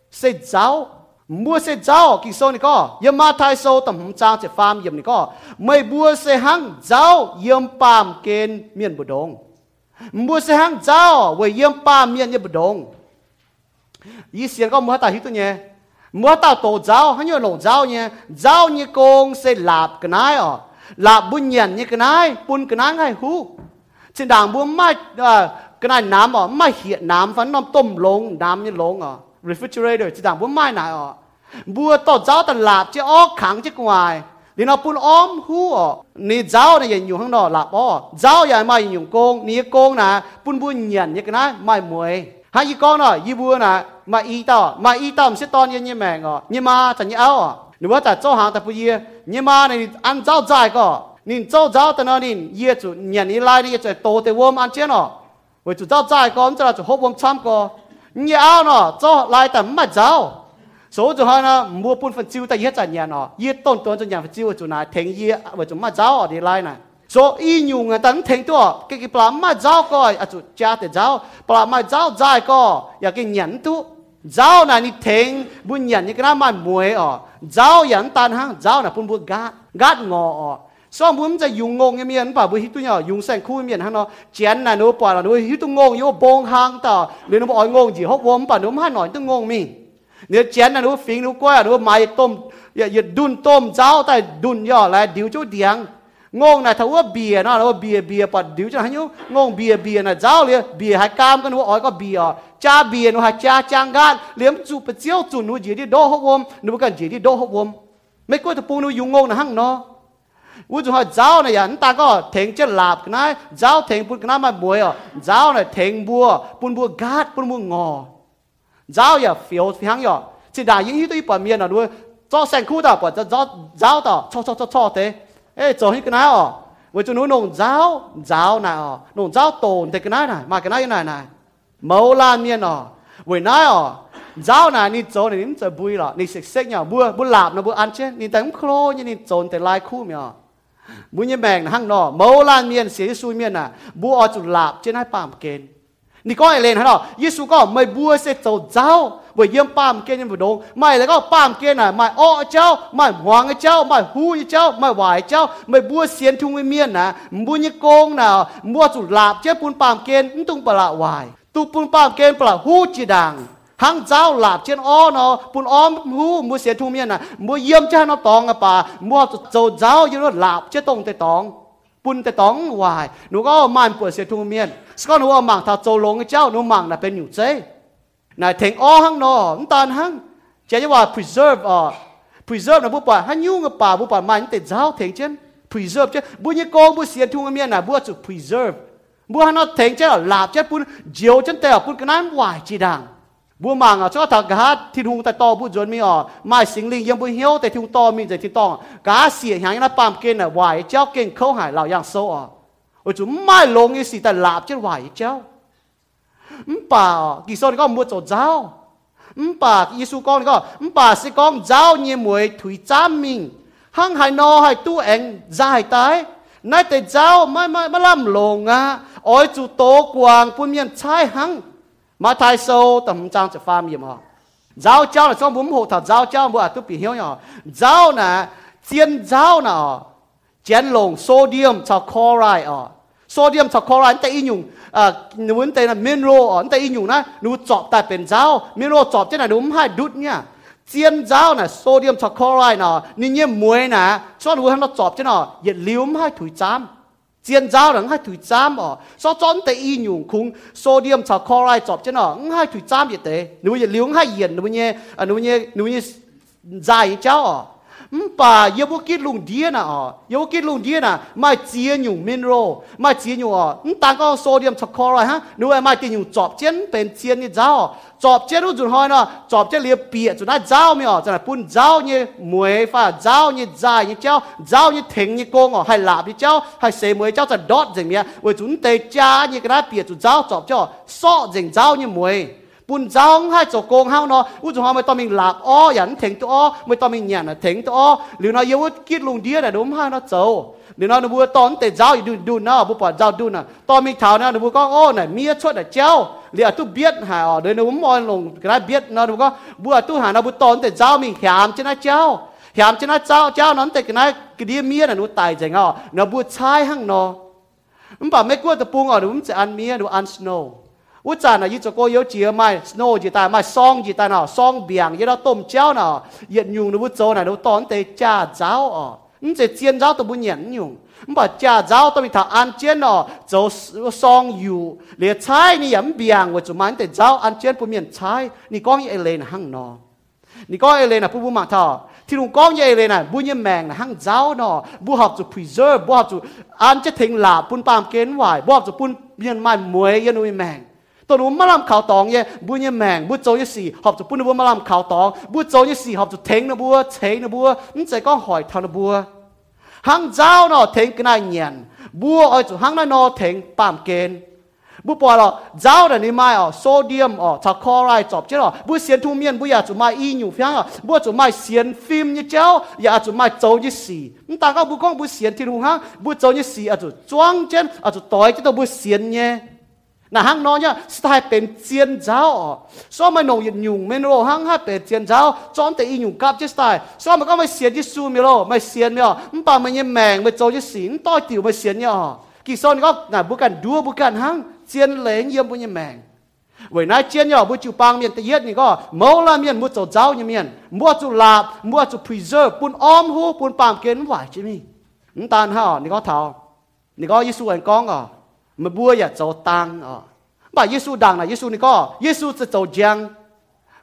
se zao mua se zao ki so ni ko ye ma thai so tam hum chang che pham yem ni ko mai bua se hang zao yem pam ken mien bu dong mua se hang zao we yem pam mien ye bu dong yi sian ko mua ta hi tu nye mua ta to zao han yo lo zao nye zao nye kong se lap knai o là bún nhận như cái này bún cái này ngay hú. trên đảng bún mai à, cái này nám ở mai hiện nám vẫn nằm tôm lông nám như lông ở. Refrigerator trên đảng bún mai này ở. Bùa tỏ giáo tận lạp chứ ó kháng chứ ngoài. Thì nó bún ôm hú ở. Ni giáo này dùng hàng đó lạp ó. Giáo dài mai dùng con, ni con nè bún bún nhận như cái này mai muối. Hai con rồi y bùa nè mà y tao mà y tao sẽ to như như mẹ ngọ như ma chẳng như áo 你我在做行的不业，你妈呢？按照在个，你做早的呢？你业主年你来的业主多的我们按见了，我就照在个，我们就好我们参个，你要呢？做来的没早，所以就喊呢，没半分招的业在年哦，业动动就年招就拿停业，我就没早的来呢。所以用嘅等聽到，佢佢把乜招個，啊就加啲招，把乜招再個，又佢人都。าปลาไม่เจ้าใจก็อยากกินหยันตุ giáo này ni thèn buôn nhận như cái nào mà muối ở giáo nhận tan hang giáo là buôn buôn gát gát ngọ ở so buôn จะยุงงงยังมีอันป่ะบุหิตุเนี่ยยุงแสงคู่เมีอันฮะเนาะเจียนน่ะนูป่ะนู้หิตุงงอยู่บงหางต่อหรือนูบ่อยงงจีฮกวมป่ะนูมาหน่อยต้องงงมีเนี่ยเจียนน่ะนูฟิงนูก้อยนูไม้ต้มอย่าอย่าดุนต้มเจ้าแต่ดุนย่อแล้วจูเดิ วเจ้าเดียง ngông này thấu bia nó là bia bia bật điếu cho hắn nhú ngông bia bia là giáo liền bia hai cam cái nó ỏi có bia cha bia nó hai cha trang gan liếm chu bật chiếu chu nó gì đi đô hốc ôm nó cần gì đi đô hốc ôm mấy cô tập nó dùng ngông là hăng nó วุ้งหัวเจ้าเนี่ยยันตาก็เถงจะหลับกันนะเจ้าเถงปุ่นกันนะมาบวยอ่ะเจ้าเนี่ยเถงบัวปุ่นบัวกาดปุ่นบัวงอเจ้าอย่าเฟียวเพียงอย่าสิได้ยิ่งที่ตัวปนเมียน่ะด้วยจ้าแสงคู่ต่อปะจะจ้าเจ้าต่อชอชอชอชอเตะ ê cho hít cái nào ọ với chú núi nồn giáo giáo này ọ nồn giáo tồn thì cái này này, mà cái này này này. Mẫu lan nhiên ọ với nãy ọ giáo này, ni chỗ này nín chờ bùi lọ. Ni sạch sạch nhở bùa bùa lạp nó bùa ăn chết. Ni tấm khô như ni trốn thì lai khu mẹ bùi như mèng hăng nọ. Mẫu lan miên xế xui miên à bùa ở chủ lạp trên hai pàm kênh นน่ะบัวจุลาบเจนให้ปามเกณฑ์นี่ก็ไอเลนฮะเนาะยิสุก็ไม่บัวเสร็จเจ้าเจ้าบัวเยี่ยมปามเกณฑ์ยังบุดงไม่แล้วก็ปามเกณฑ์น่ะไม่อ้อเจ้าไม่หวงเจ้าไม่หูเจ้าไม่ไหวเจ้าไม่บัวเสียนทุ่งเมียนน่ะบุญยโกงน่ะบัวจุลาบเจ้าปุนปามเกณฑ์ตุ้งปละวายตุปุนปามเกณฑ์ปละหูจีดัง hang giáo lạp trên ó nó bùn óm hu mua xe thu miên à mua yếm cho nó tòng à bà mua dầu giáo như nó lạp chứ tông tê tòng bùn tê tòng hoài nó có mang bùa xe thu miên có nó mang thà dầu lông cái cháu nó mang là bên nhủ chế này thành ó hang nó nó tan hang chỉ như là preserve à preserve là bùa bà hắn nhung cái bà bùa bà mang tê giáo thành chân preserve chứ bùa như con bùa xe thu miên là bùa chụp preserve bùa hắn nó thành chứ là lạp chứ bùn chiếu chân tè bùn cái nan hoài chỉ đàng บัวมังอ่ะชอบถักกะฮัดที่หุงแต่ต่อบุจนมีอ่ะไม่สิงลิงยังบุเหียวแต่ที่หุงต่อมีแต่ที่ต้องกะเสียหางนะปามเกณฑ์อ่ะไหวเจ้าเก่งเข้าหายเราอย่างโซ่อ่ะโอ้จุไม่ลงอีสิแต่หลับจะไหวเจ้าอืมป่ากี่โซนก็มัวโจเจ้าอืมป่ายิสุกองก็อืมป่าสิกองเจ้าเนี่ยมวย 我就卖龙嘅时，但立即坏咗。唔吧，其实你讲唔做走，唔吧，耶稣讲你讲，唔吧是讲走你妹推站面，行系诺系都应 dài tay, nay te giáo mai mai mai làm lồng à, ôi chú tố quang quân miên trai hăng, mà thái sâu tầm trang sẽ phàm yếm họ. Giáo cháu là trong bốn hộ thật giáo cháu bữa tu bị hiếu nhỏ, giáo nè, tiên giáo nào chén lồng sodium chloride à. Sodium chloride ta inyung à nuốn tên là mineral à, ở ta inyung na nu chọp ta bên giáo. Mineral chọp thế này đúng hai đút nhá chiên giáo này sodium chloride nọ à, nhưng như muối nè cho nuốn nó chọp thế nọ nhiệt liu hai thủy chám chiên giáo rằng hai thủy chám à, cho chọn ta inyung khung sodium chloride chọp thế nọ hai thủy chám nhiệt thế, nuốn nhiệt liu hai nhiệt nuốn như à, nuốn như nuốn nhé dài cháu à mpa yabo ki lung dia na o yabo ki lung dia na ma chia nyu mineral ma chia nyu o ta có sodium chocolate, ha? Nu ma chia nyu chop chen pen chen ni zao chop chen ru jun hoi na chop chen lia pia chu na zao mi o chana pun zao ni muay fa zao ni zai ni chao zao ni theng ni kong o hay lạp ni chao hay se muay chao cha dot jeng mia. We chúng te cha ni gra pia chu zao chop cho so jeng zao ni muay เนี่ยมวยฟ้าเจ้าเนี่ยใจเนี่ยเจ้าเจ้าเนี่ยถึงเนี่ยโกงออกให้หลับเนี่ยเจ้าให้เสมวยเจ้าจะดอดอย่างเนี้ยว่าจุนเตจ้าเนี่ยก็ได้เปียจุดเจ้าจอบเจ้าซ้ออย่างเจ้าเนี่ยมวยปุ่นเจ้าให้จกโกงเฮาเนาะอู้จุดหอยไม่ต้องมีหลับอ้อยันถึงตัวอ้อไม่ต้องมีเหยียนถึงตัวอ้อหรือเนาะเยาวกิดลงเดียน่ะดุมให้เนาะเจ้า nếu nó bùa tón tệ giáo thì đun đun nó bùa bỏ giáo đun à to mình thảo nó bùa con ô này mía chốt là cháu liệu tu biết hà ở đây nó muốn mòn lồng cái biết nó bùa con bùa tu hà nó bùa tón tệ giáo mình hàm cho nó cháu hàm cho nó cháu cháu nó tệ cái này cái đi mía là nó tài chẳng à nó bùa chai hăng nó mình bảo mấy cô tập buông ở đúng sẽ ăn mía nó ăn snow วุจานะยิ่งจะก็เยอะเจียไม่สโนจีตายไม่ซองจีตายเนาะซองเบียง ยี่เราต้มเจ้าเนาะเย็นยุงนะวุโจนะเราตอนเตจ้าเจ้าอ๋อ 唔只煎糟都不nhận用，唔把家糟都咪头安煎哦，就双油，连菜你也唔变，我就买点糟安煎不免菜，你讲嘢嚟行喏，你讲嘢嚟นะผู้ผู้มาทอที่ลุงก้อง嘢เลยนะบุญยแมงนะหังเจ้าเนาะบุหับจะ preserve บุหับจะอันจะถึงหลาปุ่นปามเกณฑ์ไหวบุหับจะปุ่นเยันไม่มวยยันอุ้ยแมง ตัวนู้มาลำข่าวตองเย่บุญยแมงบุโจยสี่หอบจะปุ่นบัวมาลำข่าวตองบุโจยสี่หอบจะเทงนะบัวเทงนะบัวนั่นใจก็หอยทางนะบัว hang giáo nó thèn cái này nhện bùa ở chỗ hang nó thèn bám kén bùa bỏ lo giáo là ni mai ở sodium ở thà chloride chọc chứ rồi bùa xiên thu miên bùa ya chỗ mai y nhủ phiang à bùa chỗ mai xiên phim như cháu ya chỗ mai châu như xì nhưng ta có bùa con bùa xiên thì hung hăng bùa châu như xì ở chỗ choang chân ở chỗ tối chứ đâu bùa xiên nhé นะฮังน้อยเนี่ยสไตล์เป็นเจียนเจ้าซ้อมไม่นงยินยุงไม่รู้ฮังฮะเป็นเจียนเจ้าจอนแต่อีหยุงกับจะสไตล์ซ้อมมันก็ไม่เสียนที่สู้ไม่รู้ไม่เสียนไม่อ๋อมันป่ na hang no ya stai pen chien zao. So ma no yin nhung men ro hang ha pen chien zao. Chon te nhung kap che stai. So ma ka mai xian ji su mi ro, mai xian mi m pa ma ye mang mai zo ji sin to tiu mai xian ya ki son ko na bu kan du bu kan hang chien leng yem bu ye mang vậy nãy chiến nhau bữa chịu băng miền tây yết này có mẫu là miền mua chỗ giáo như miền mua chỗ lạp mua chỗ preserve buôn ôm hú buôn pam kiến vải chứ mi. Chúng ta hả này có thảo này có Giêsu anh con à mà bùa ya cho tăng à ờ. mà Giêsu đàng là Giêsu này có Giêsu sẽ cho giang.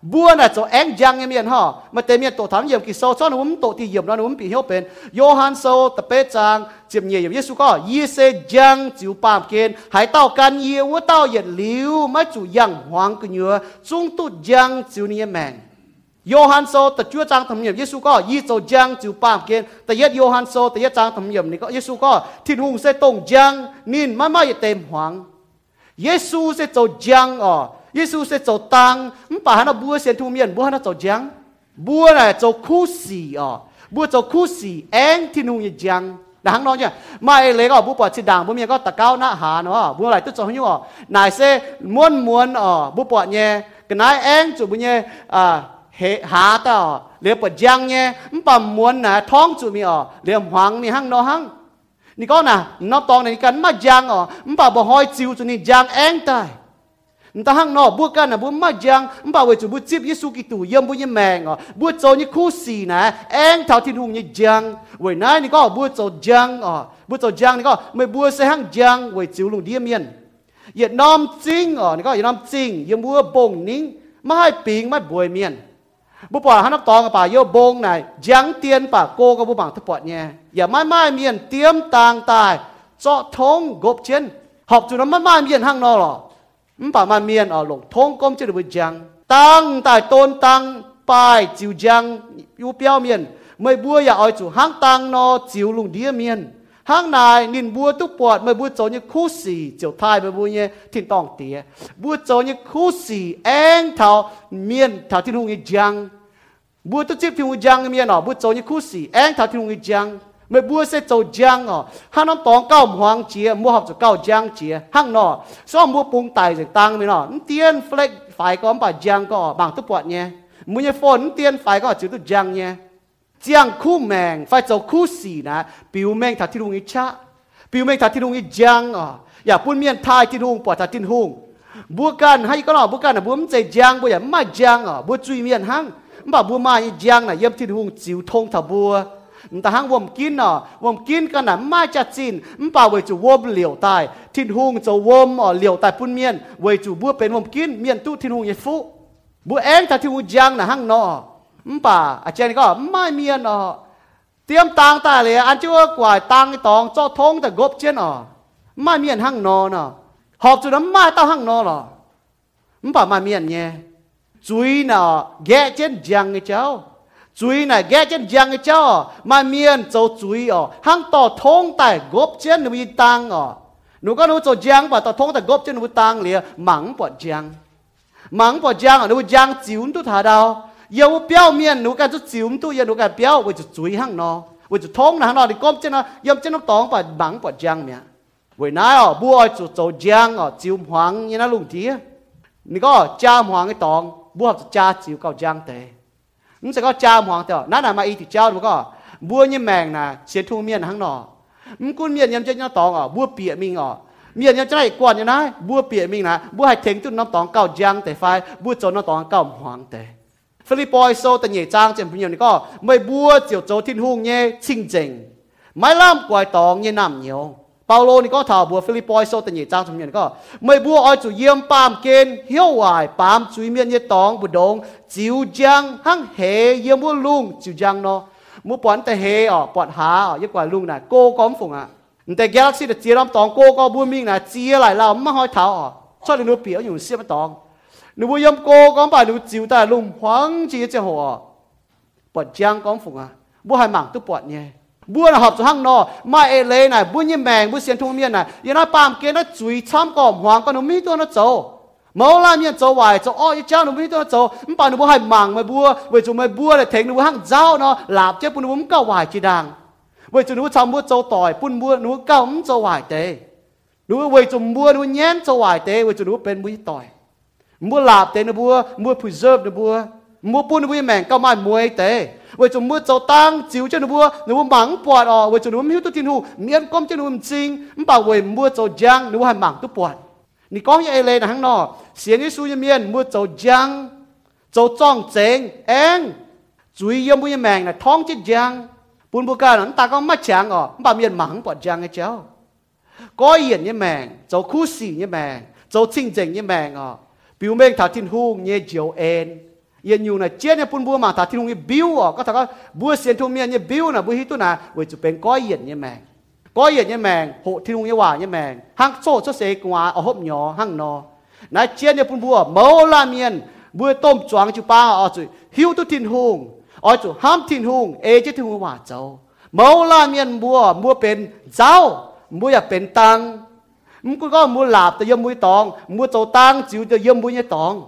Bùa là cho anh giang em miền ha mà tên miền tổ thám nhiệm kỳ sâu cho nó muốn tổ thì nhiệm nó muốn bị hiểu bền, Johann sâu tập bê trang chiếm nhiều nhiệm co, có Giêsu giang chịu bám kiến hãy tao can nhiều tao nhiệt liu mà chủ giang hoàng cứ nhớ. Chúng tu giang chịu niệm mèn. Johan so ta chua chang tham nhiệm Yesu có. Yi so jang chu pam ken ta yet Johan so ta yet chang tham nhiệm ni có. Yesu có. Tin hùng sẽ tông jang nin mai mai tem hoàng Yesu sẽ cho jang ở. Yesu sẽ cho tang. Pa hana bua sen thu mien bua hana cho jang bua này cho khu si ở. Bua cho khu si en tin hùng ye jang là hắn nói nhá mai lấy có bố bỏ chỉ đàng bố mẹ có tạc cao nã hà nó bố lại tôi cho nhau nai sẽ muốn muốn ở bố bỏ nhé cái nãy em chủ bố nhé à hệ hà ta. Lấy bỏ giang nhé. Bà muốn à, nè thong chủ mi ở lấy hoàng mi à, à. hăng nó hăng. Ni có nè nó tòng này cần mà giang ở bà bỏ hỏi chiều chủ ni giang anh tai. Ta hăng no bu kan na bu ma giang, mba we chu bu chip yesu ki tu yam như mèng meng o bu cho ni khu si na eng thao tin hung như giang, we nai ni ko bu cho giang o bu cho giang ni ko me bu se hăng giang, we chiu lung dia mien ye nom jing o ni ko ye nom jing yam bu bong ning ma hai ping บุปผาหันตองป่าโยบงนายยังเตียนป่าโกกับบุบังทปอดเนี่ยอย่าไม่ไม่เมียนเตรียมต่างตายเจาะทงกบเชนหอบจุนไม่ไม่เมียนห้างนอหรอมันป่ามาเมียนอ๋อลงทงก้มเจริบุจังตั้งตายตนตั้งปายจิวจังอยู่เปียวเมียนไม่บัวอย่าอ้อยจูห้างตังนอจิวลุงเดียเมียน hàng này nín bua tu bọt mà bua cho như khu xì chiều thai mà bua như thiên tòng tía. Bua cho như khu xì anh thảo miền thảo thiên hùng như giang. Bua tu chip thiên hùng giang miền nọ bua cho như khu xì anh thảo thiên hùng như giang. Mà bua sẽ cho giang ờ hàng nó tòng cao hoàng chia mua học cho cao giang chia hăng nọ, so mua bung tài rồi tăng miền nọ tiền flex phải có bà giang có bằng tu bọt nhé. Mua như phone tiền phải có chữ tu giang nhé. เจียงคู่แมงไฟเจ้าคู่สีนะ ปิวแมงถัดที่ลุงอิชะปิวแมงถัดที่ลุงอิจังอ่ออย่าปุ่นเมียนทายที่ลุงปอดทัดที่ลุงบัวกันให้ก็หล่อบัวกันนะบัวมันใจจังบัวอย่ามาจังอ่อบัวจุยเมียนหังบ่บัวมาอีจังนะเย็บที่ลุงจิวทงถับบัวแต่หังวมกินอะวมกินกันนะมาจัดจินมันป่าเวจูวมเหลียวตายทิ้นหุงจะวมอ๋อเหลียวตายปุ่นเมียนเวจูบัวเป็นวมกินเมียนตู้ทิ้นหุงเยฟูบัวเองถัดที่ลุงจังนะหังนอ mpa a chen ko mai miên o tiêm tang ta le an chưa quài tang tong cho thong ta gop chen o mai miên hang no na học chu na mai ta hang no lo bà mai miên nhé. Chui na ghé chen jang cái cháu. Chuối này ghé chân giang cái cho mai miên cho chuối ở hang tỏ thông tại gốc chân nuôi tang ở nếu có nuôi cho giang bà tỏ thông tại gốc chân nuôi tang liền mắng bọt giang. Mắng bọt giang ở nuôi giang, chiếu tu thả đâu yêu biểu miên nụ cái chút chiếu tu yêu nụ cái biểu, với chút chuối hăng nó với chút thông là hăng nó thì con chân nó yêu chân nó tóng và bắn và giang miệng với nãy ở bua chút trâu giang ở chiếu hoàng như nó lùng tí nị có cha hoàng cái tóng bua cha chiếu cao giang thế. nó sẽ có cha hoàng thế, nãy là mà y thì cha đúng không bua như mèn là xe thu miên hăng nó mình cún miên nhầm chân nó tóng ở bua bịa mình ở miền nhau trái quan nhau na bua bịa mình na bua hai thèn tu nó tòng cao giang tề phai bua cho nó tòng cao hoàng tề จะยังตองอ่ะบัวเปียมิงอ่ะเมียนยังจะได้กวนยังไงบัวเปียมิงนะบัวให้เทงตุ้นน้ำตองเก้าจังแต่ไฟบัวโจนน้ำตองเก้าหวงแต่ฟิลิปปอยโซแต่เหย่จางเจมพิญญนี่ก็ไม่บัวเจียวโจทิ้นหุ่งเย่ชิงเจงไม่ล่ำกวายตองเย่น้ำเหนียวเปาโลนี่ก็ ถาบัวฟิลิปปอยโซแต่เหย่จางสมญนี่ก็ไม่บัวอ้อยจุเยี่ยมปามเกณฑ์เหี้ยววายปามจุยเมียนเย่ตองบุดง chiều giang hăng hệ yêu mua lung chiều giang nó mua bọn tay hệ ở bọn há ở nhất quả lung này cô có phụng àแต่ galaxy 的接람当哥哥不明呢接来了唔开头哦所以你表用什么当你不用哥哥把你招待龙黄接之后啊บทยังก้องฝุงอ่ะบัวให้หมังตุปวดเนี่ยบัวน่ะหอบจะหั่งนอมาเอเลยน่ะบัวยิ่งแมงบัวเสียนทุ่งเมียนน่ะยันน่ะปามเกณฑ์น่ะจุยช้ำก่อมหวางก็หนุ่มมีตัวน่ะโจ mẫu la miên cho vài cho oi cháu nó biết cho mình bảo nó bố hay màng mà bua vậy chúng mày bua là thành nó hăng dao nó lạp chứ bún nó bún cao vài chỉ đàng vậy chúng nó chăm bua cho tỏi bún bua nó cao ấm cho vài tê nó vậy chúng bua nó nhén cho vài tê vậy chúng nó bên bui tỏi mua lạp tế nó bua, mua preserve nó bua, mua bún nó bua mèn, cao mai mua ấy tế. Vậy chúng mua cháu tăng chiếu cho nó bua nó bua mắng bọt ọ. Vậy chúng nó hiếu tu tin hụ miễn công cho nó chính bảo vậy mua cháu giang nó bua mắng tu bọt nị có như lên là hắn nọ xiên như su như miên, mua cháu giang, cháu tròn chén em chuối yếm bua mèn là thong chết giang. Bún bua ca nó ta có mắt chàng ọ bảo miên mắng bọt giang ấy cháu. Có yên như mèn, cháu khu xì như mèn, cháu chinh chỉnh như mèn ọ biểu mệnh thả thiên hung nhé chiều en. Yên nhu na chia nhé bún bùa mà thả thiên hung biểu ó, có thằng bùa xiên thung miên nhé biểu na bùa hít tu na với chụp bên coi yên nhé mèng coi yên nhé mèng hộ thiên hung nhé hòa nhé mèng hăng số số xe quá ở hộp nhỏ hăng nó na chia nhé bún bùa mâu la miên bùa tôm choáng chụp ba ở chụp hiu tu thiên hung. Ở chụp ham thiên hung e ê chết thiên hung hòa châu Mâu la miên bùa bùa bên giáo bùa ya bên tăng มียนเนี่ยบิวนะบัวฮิตุนะเวจะเป็นก้อยเยียนยี่แมงก้อยเยียนยี่แมงโหทินหูยี่ว่ายี่แมงหังโซ่โซ่เสกว่าอ๋อหบหยอหังนอนะเจ้าเนี่ยปุ่นบัวเมาลาเมียนบัวต้มจวงจุป้าอ๋อจุหิวตุทินหูอ๋อจุห้ามทินหูเอเจ้าทินหูว่าเจ้า mẫu la miền mua mua bên giáo mua ya bên tăng mua có mua lạp từ yếm mua tòng mua tàu tăng chịu từ yếm mua nhé tòng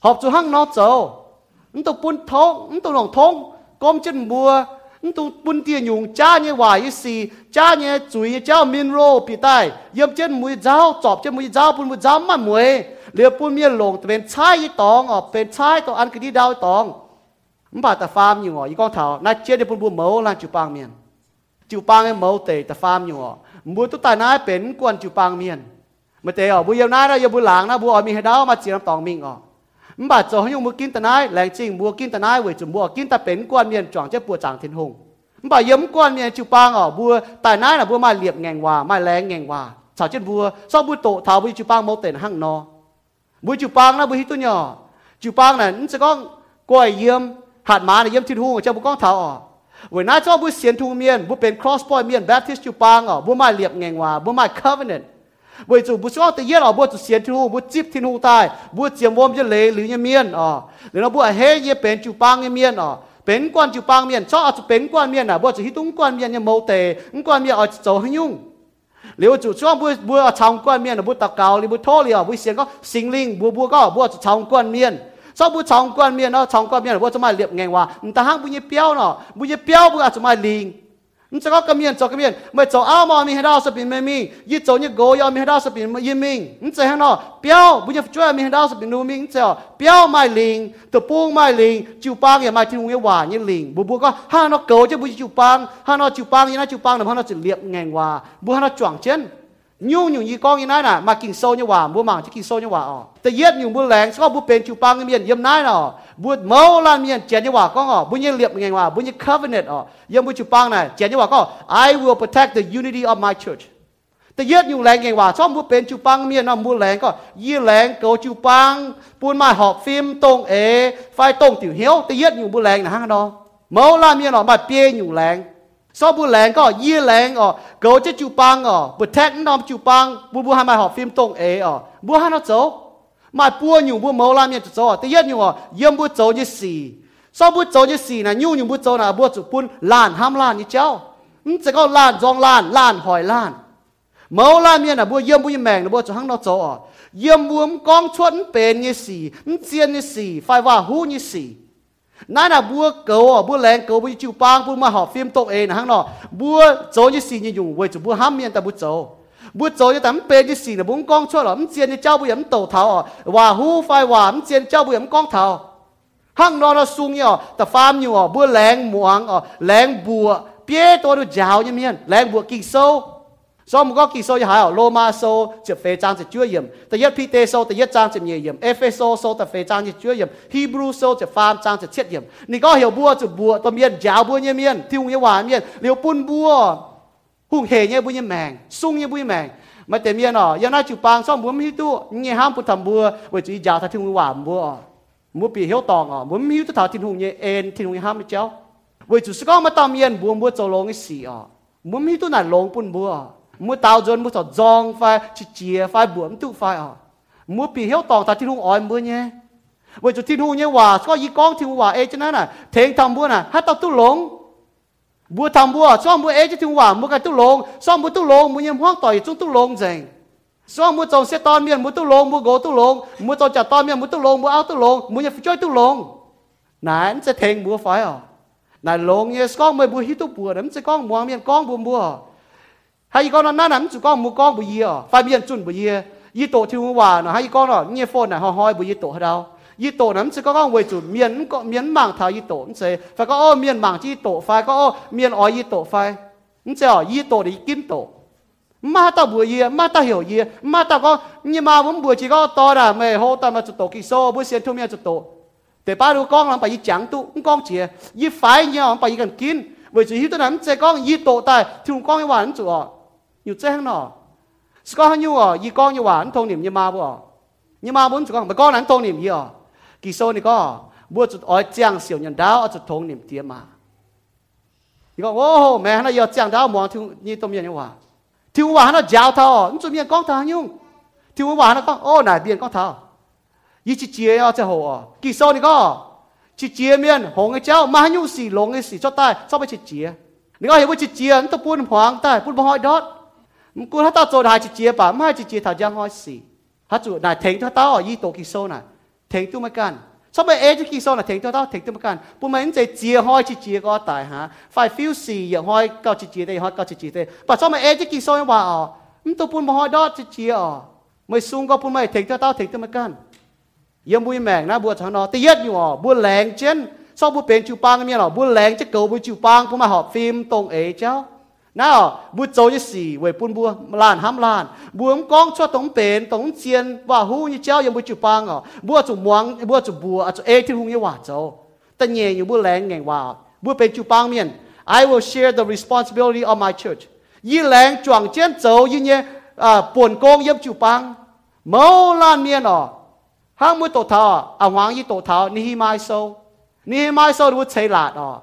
học chú hăng nó châu nó tàu bún thông nó tàu lòng thông com chân mua nó tàu bún tiền dùng cha nhé hoài như xì cha nhé chuối cha miên rô bị tai yếm chân mua giáo chọc chân mua giáo bún mua giáo mà mua liệu bún miên lồng bên trái tòng ở bên trái tàu ăn cái đi đau tòng 唔怕特 farm อยู่อ๋ออีกองเท่าน่าเจ๊เดี๋ยวปุ่นบัวเมาล่างจุปางเมียนจุปางไอ้เมาเตะตะ farm อยู่อ๋อ บัวตุตานาเป็นกวนจูปางเมียนมาเตอบุยาวนาเราอย่าบุหลางนะบัวมีให้ดาวมาเจียมตองมิงออกมบาดจอให้ยงมือกินตะนายแรงจริงบัวกินตะนายเวจุมบัวกินแต่เป็นกวนเมียนจ่องเจ้าปัวจางเทนหงมบาดเยิ้มกวนเมียนจูปางออบัวตายนายนะบัวมาเหลียบแงงว่ามาแรงแงงว่าสาวเจ็ดบัวซอบุโตถาวบุจูปางมาเต็นหั่งนอบุจูปางนะบุฮิตุนยอจูปางนั่นจะก้องก้วยเยิ้มหัดมาเนี่ยเยิ้มทิ้นหงเจ้าบุก้องถาวออก when I talk about Sian Tung Mien, bu pen cross point Mien Baptist chu pang ở, bu mai liệp ngang hòa, bu mai covenant. Bởi chủ bu cho tự nhiên ở bu chủ Sian Tung, bu chip thiên hu tai, bu chiếm vôm cho lệ lưỡi như Mien ở, nếu nó bu ở hết ye pen chu pang như Mien ở, pen quan chu pang Mien, cho ở chu pen quan Mien à, bu chủ hít tung quan Mien như mâu tề, quan Mien ở chỗ hình dung. หรือจู่ช่วงบัวบัวชาวก้อนเมียนบัวตะเกาหรือบัวโทหรือบัวเสียงก็สิงลิงบัวบัวก็บัวชาวก้อนเมียน sau bu chong quan miên nó chong quan miên là bu chúng mai liệp ngang hòa ta hang bu nhị béo nó bu nhị béo bu à chúng mày liền chúng ta có cầm miên cho cầm miên mày cho áo mà mình hay đau sập mày mình y cho như gối yo mình hay đau sập mình yên mình chúng ta hang nó béo bu nhị cho mình hay đau sập mình mình cho béo mai liền tự buông mai liền chịu băng ya mai thiên nguyên hòa như liền bu bu có ha nó cầu chứ bu chịu băng ha nó chịu băng như nó chịu bang là nó chỉ liệp ngang hòa bu ha nó chuẩn chân งบุบุก็ห้าเนาะโกจะบุญจิวปังห้าเนาะจิวปังยี่นะจิวปังเนาะห้าเนาะจะเรียบไงวะบุห้าเนาะจ่วงเช่น nhung nhung y con như nãy nè mà kinh sâu như hòa bố mảng chứ kinh sâu như hòa ờแต่เย็ดnhung bố lẹng sao bố bên chịu băng cái miền yếm nãy nè bố máu lan miền chén như hòa con ờ bố như liệp nghe hòa bố như covenant ờ yếm bố chịu băng này chén như hòa con I will protect the unity of my church แต่เย็ดอยู่แรงเก่งว่าชอบบุเป็นจูปังเมียนอบุแรงก็ยี่แรงเกาจูปังปูนมาหอบฟิล์มตรงเอไฟตรงติ๋วเหี้ยวแต่เย็ดอยู่บุแรงนะฮะเนาะเมาลาเมียนอมาเปียอยู่แรง so bu leng ko ye leng o go che chu pang o bu tek nom chu pang bu bu ha mai ho phim tong e o bu ha nó zo mai bu nyu bu mo la mien zo o te yet nyu o yem bu zo ye si so bu zo ye si na nyu nyu bu zo na bu chu pun lan ham lan ni chao ừm chỉ có lan zong lan lan hỏi lan mẫu lan na là bua yếm bua mèng là bua cho hăng nó chỗ yếm bua con chuột bền như gì ừm chiên như gì phải vào hú như gì nãy là bua cầu à bua lén cầu bua chịu bang bua mà phim tốt ê hàng nọ. Bua chỗ như xì như dùng với chủ bua ham miên ta bua chỗ bua chỗ như tấm bê như xì là bốn con cho là ấm như cháu bua ấm tàu thảo. À hòa hu phai hòa ấm chiên cháu bua ấm con thảo. Hàng nọ nó sung nhau ta farm nhau à bua lén muang à bia tôi nó giàu như miên, lén bua kinh sâu. 所以我講幾所以還有羅馬書就非常之專業，第一彼得書第一章就廿頁，Efeso 書就非常之專業，Hebrew 書就翻章就七頁。你講曉波就波，當面嚼波一面，聽一話面，了半波，หุ่氣一波一命，鬆一波一命。mà tiền miên ở yên ai chụp bang xong muốn hiu tu nhẹ ham bút thầm bùa với chỉ già thật thiên hòa bùa muốn bị hiếu tòng ở muốn hiu tu thảo thiên hùng như en thiên hùng ham với cháu với chủ sư con mà tam yên bùa bùa cho lông cái gì ở muốn hiu tu là lông bún bùa mua tao dân mua sọt giòn phải chỉ chia phải buồm tụ phải à mua bì hiếu tòng ta thiên hùng ỏi mưa nhé. Vậy cho thiên hùng nhé, hòa có gì con thiên hùng hòa ê cho nên là thiên thầm bùa nè hát tao tụ lống bùa thầm bùa so mua ê cho thiên hùng hòa mua cái tụ lống so mua tụ lống mua nhầm hoang tòi chúng tụ lống dành. So mua trồng xe to miền mua tụ lống mua gỗ tụ lống mua trồng chả to miền mua tụ lống mua áo tụ lống mua nhập chơi tụ lống nãy sẽ thiên bùa phải à nãy lống nhé con mới bùa hít tụ bùa, đấm sẽ con mua miền con bùa bùa hay con nó nát nắm chú con mu con bù yê phải biên chuẩn bù yê yê tổ thiếu hòa nó hay con nó nghe phone này họ hỏi bù yê tổ hay đâu. Yê tổ nắm chú con với chủ miền có miền mảng thảo yê tổ cũng thế phải có ô miền mảng chi tổ phải, có ô miền ói yê tổ phải. Cũng thế ở yê tổ để kim tổ. Mà ta bùa yê mà ta hiểu yê mà ta có, nhưng mà muốn bùa chỉ có to là mày hô ta mà chủ tổ kỳ số bữa xem thu miệng chủ tổ. Để ba đứa con làm bài yê chẳng tụ cũng con chìa. Yê phải nhau làm bài yê cần kín. Với chủ hiếu ta nắm chơi con yê tổ tại thì con cái hoàn chủ như chén nọ. Sự có như à? Y con như à anh thôn niệm như ma bố à? như ma muốn sự có mà con anh thôn niệm gì à? Kỳ số này có à? bữa chút ở trang siêu nhân đáo ở chút thôn niệm tiêm mà như con, ô mẹ nó giờ trang đáo mòn thiếu như tôm như hòa thiếu hòa nó giáo thao anh chuẩn bị con thao nhung. Thiếu hòa nó con, ô này biển con thao y chỉ chia ở chỗ hồ à? kỳ số này có chỉ chia miền hồng cái cháu mà nhung xì lồng cái xì cho tai. Sao phải chỉ chia nếu ai hiểu chỉ chia anh ta buôn hoàng tai, buôn bò hỏi đót. đó cô hắn ta做的还只chia bà mà chỉ chia thảo giang hỏi xì hắn chủ này thèn cho tao ở y tổ kỳ sâu này thèn tu mà can sao mà ế chỉ kỳ sâu này thèn cho tao thèn tu mà can buôn mà chỉ chia hỏi chỉ chia có tài hả phải phiêu xì giờ hỏi cao chỉ chia đây hỏi cao chỉ chia đây bà sao mà ế chỉ kỳ sâu như bà ờ mình tu buôn hỏi đó chỉ chia ờ mày sung có buôn mày thèn cho tao thèn tu mà can ยังบุยแมงนะบัวทานอตีเย็ดอยู่อ๋อบัวแหลงเช่นชอบบัวเป็นจูปังเนี่ยหรอบัวแหลงจะเก่าบัวจูปังพวกมาหอบฟิล์มตรงเอเจ้า nào bu châu như xì về bun bua lan ham lan buông con cho tống bền, tống chiên, và hú như treo yếm bu chụp băng ở. Bua chụp muang bua chụp bua ở à, chỗ ê thì hung như hòa châu ta nhẹ như bu lén ngành hòa. Bua bền chụp băng miền. I will share the responsibility of my church. Y lén chuang chén châu như nhé à buồn con yếm chụp băng. Mau lan miền ở. Hang mu tổ thảo à hoàng yi tổ thảo ni mai sâu. Ni mai sâu bu thấy lạt ở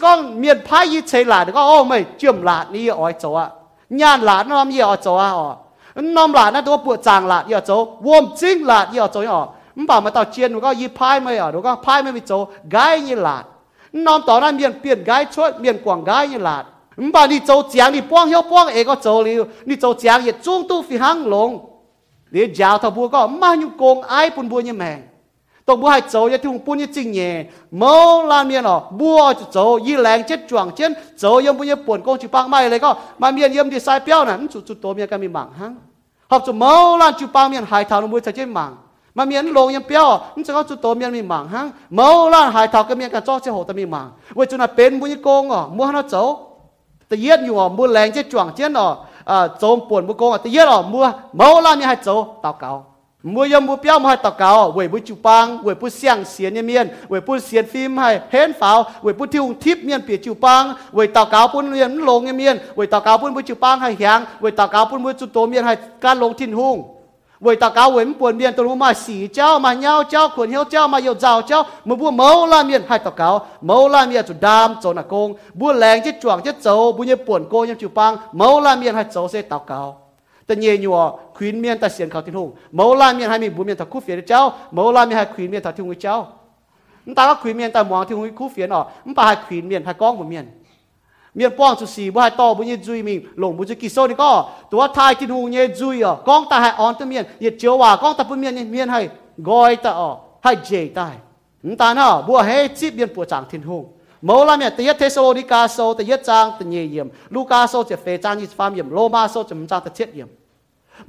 con miền phái như thế là được ô mày chìm là đi ở chỗ à nhàn là nó làm gì ở chỗ à ở nôm là nó tôi bộ chàng là ở chỗ vôm chính là ở chỗ ở mình bảo mà tao chiến nó có gì phái mày ở nó có phái mày bị chỗ gái như là nôm tao nó miền biển gái chuột miền quảng gái như là mình bảo đi chỗ chàng đi quang hiệu quang ấy có chỗ liu đi chỗ chàng gì trung tu phi hăng long, đi giáo thằng bùa có mà nhung công ai bùn bùa như mèn tổng bố hai cháu ya thung bún chinh nhẹ mô la miên ở bùa cháu y lèng chết chuồng chết cháu yếm bún yếm buồn con chụp băng mai lấy có mà miên yếm đi sai béo nè. Chú chú tố miên cái miên mạng hăng học chú mô la chú băng miên hải thảo nó bùi chạy chết mạng mà miên lông yếm béo nó sẽ có chú tố miên miên mạng hăng mô la hải thảo cái miên cái cho sẽ hộ ta miên mạng vì chú là bên bún yếm con ở mua nó cháu tự nhiên nhiều ở mua lèng chết chuồng chết ở à, à cháu buồn bún con ở tự nhiên ở mua mô la miên hải cháu tao cáo mua yếm mua béo hai tao cáo quỷ bu chụp băng quỷ bu xiang xiên như miên quỷ bu xiên phim hay hén pháo quỷ bu thiêu thiếp miên bịa chụp băng quỷ tàu cáo bún miên lông như miên quỷ tao cáo bún bu chụp băng hay hàng quỷ tao cáo bún bu chụp tổ miên hay cá lông thiên hung quỷ tàu cáo quỷ buồn miên tôi mà xì cháu mà nhau cháu quần hiếu cháu mà yêu giàu cháu mua bu mâu la miên hay tao cáo mâu la miên chụp đam chỗ nà công bu lèng chết chuồng chết dầu bu như buồn cô như chụp băng mâu la miên hay dầu sẽ tao cáo แต่เยี่ยควีนเมียนแต่เสียนเขาที่ทุ่งเมาลาเมียนให้มีบุญเมียนถ้าคู่เฟียนเจ้าเมาลาเมียนให้ควีนเมียนถ้าที่หุ่งเจ้ามันตาก็ควีนเมียนแต่มองที่หุ่งคู่เฟียนอ๋อมันปาให้ควีนเมียนให้ก้องบุญเมียนเมียนป้องสุสีบ่ให้ต่อบุญยจุยมิงหลงบุญจะกิโซนี่ก็ตัวทายที่หูเยจุยอ่ะก้องตาให้อ่อนตัวเมียนเยเจียวว่าก้องตาปุ่นเมียนเมียนให้กอยตาอ๋อให้เจตายนตาเนาะบัวให้จิบเมียนปวดจางทิ้นหงเมื่อไรเนี่ยตีเทสโลนิกาโซตีจางตีเยี่ยมลูกาโซจะเฟจางยี่ฟามเยี่ยมโลมาโซจะมันจางตะเทียเยี่ยม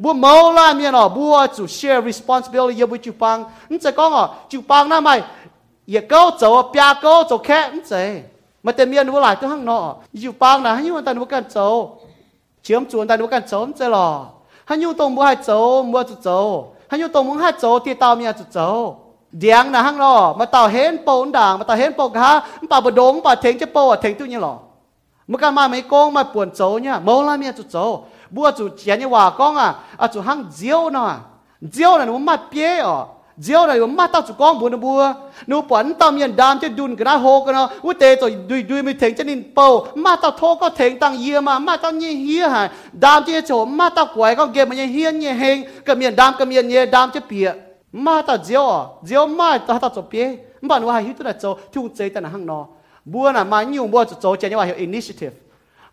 บัวเมื่อไรเนี่ยเนาะบัวจะ share responsibility ยบุจูปังนี่จะก้องอ่ะจูปังนั่นไหมอย่าเก้าโจเปียเก้าโจแค่นี่เจ mà tên miền vô lại tôi hăng nọ yêu bang là hắn yêu ta nuôi can châu chiếm chuồn ta nuôi can châu chơi lò hắn yêu tông mua hai châu mua chút châu hắn yêu tông mua hai châu thì tao miền chút châu điang là hăng nọ mà tao hén bồn đảng mà tao hén bồn ha mà bờ đống bà thèn chứ bò à thèn tu như lò mà cái mà mấy con mà buồn châu nhá mâu la miền chút châu bua chút chén như hòa con à à chút hăng diêu nọ diêu là nó mà bia à เจ้าอะไรว่ามาตั้งสุกองบุญบัวนูปอนตามยันดามจะดุนกันนะโฮกันนะว่าเตจะดุยดุยไม่ถึงจะนินเป่ามาตั้งโทก็ถึงตั้งเยี่ยมามาตั้งเยี่ยเฮียหายดามจะโฉมมาตั้งกวยก็เก็บมันยังเฮียเนี่ยเฮงก็มีดามก็มีเนี่ยดามจะเปียมาตั้งเจ้าเจ้ามาตั้งตั้งจบเปียบ้านว่าหิวตัวเจ้าทุ่งใจแต่หน้าห้างนอบัวน่ะมาอยู่บัวจะโจเจนี่ว่าเฮ initiative บัวปอดเมียนเชื่อมจุเนี่ยเมียนรอเนี่ยมาจิตตา bua chủ chia như hòa con à à chủ hăng diêu nọ diêu là nó mắt bia ở diêu là nó mắt tao chủ con buồn bua nó bẩn tao miền đam chứ đun cái đó hô cái nó u tê rồi đuôi đuôi mới thèn cho nên bầu mắt tao thô có thèn tăng hiền mà mắt tao như hiền hả đam chứ cho mắt tao quậy con game mà như hiền như hèn cái miền đam cái miền như đam chứ bia mắt tao diêu à diêu mắt tao tao chủ bia bạn nói hay hít tôi là chỗ chung chế tao là hăng nó bua là mà nhiều bua chỗ chế như hòa hiệu initiative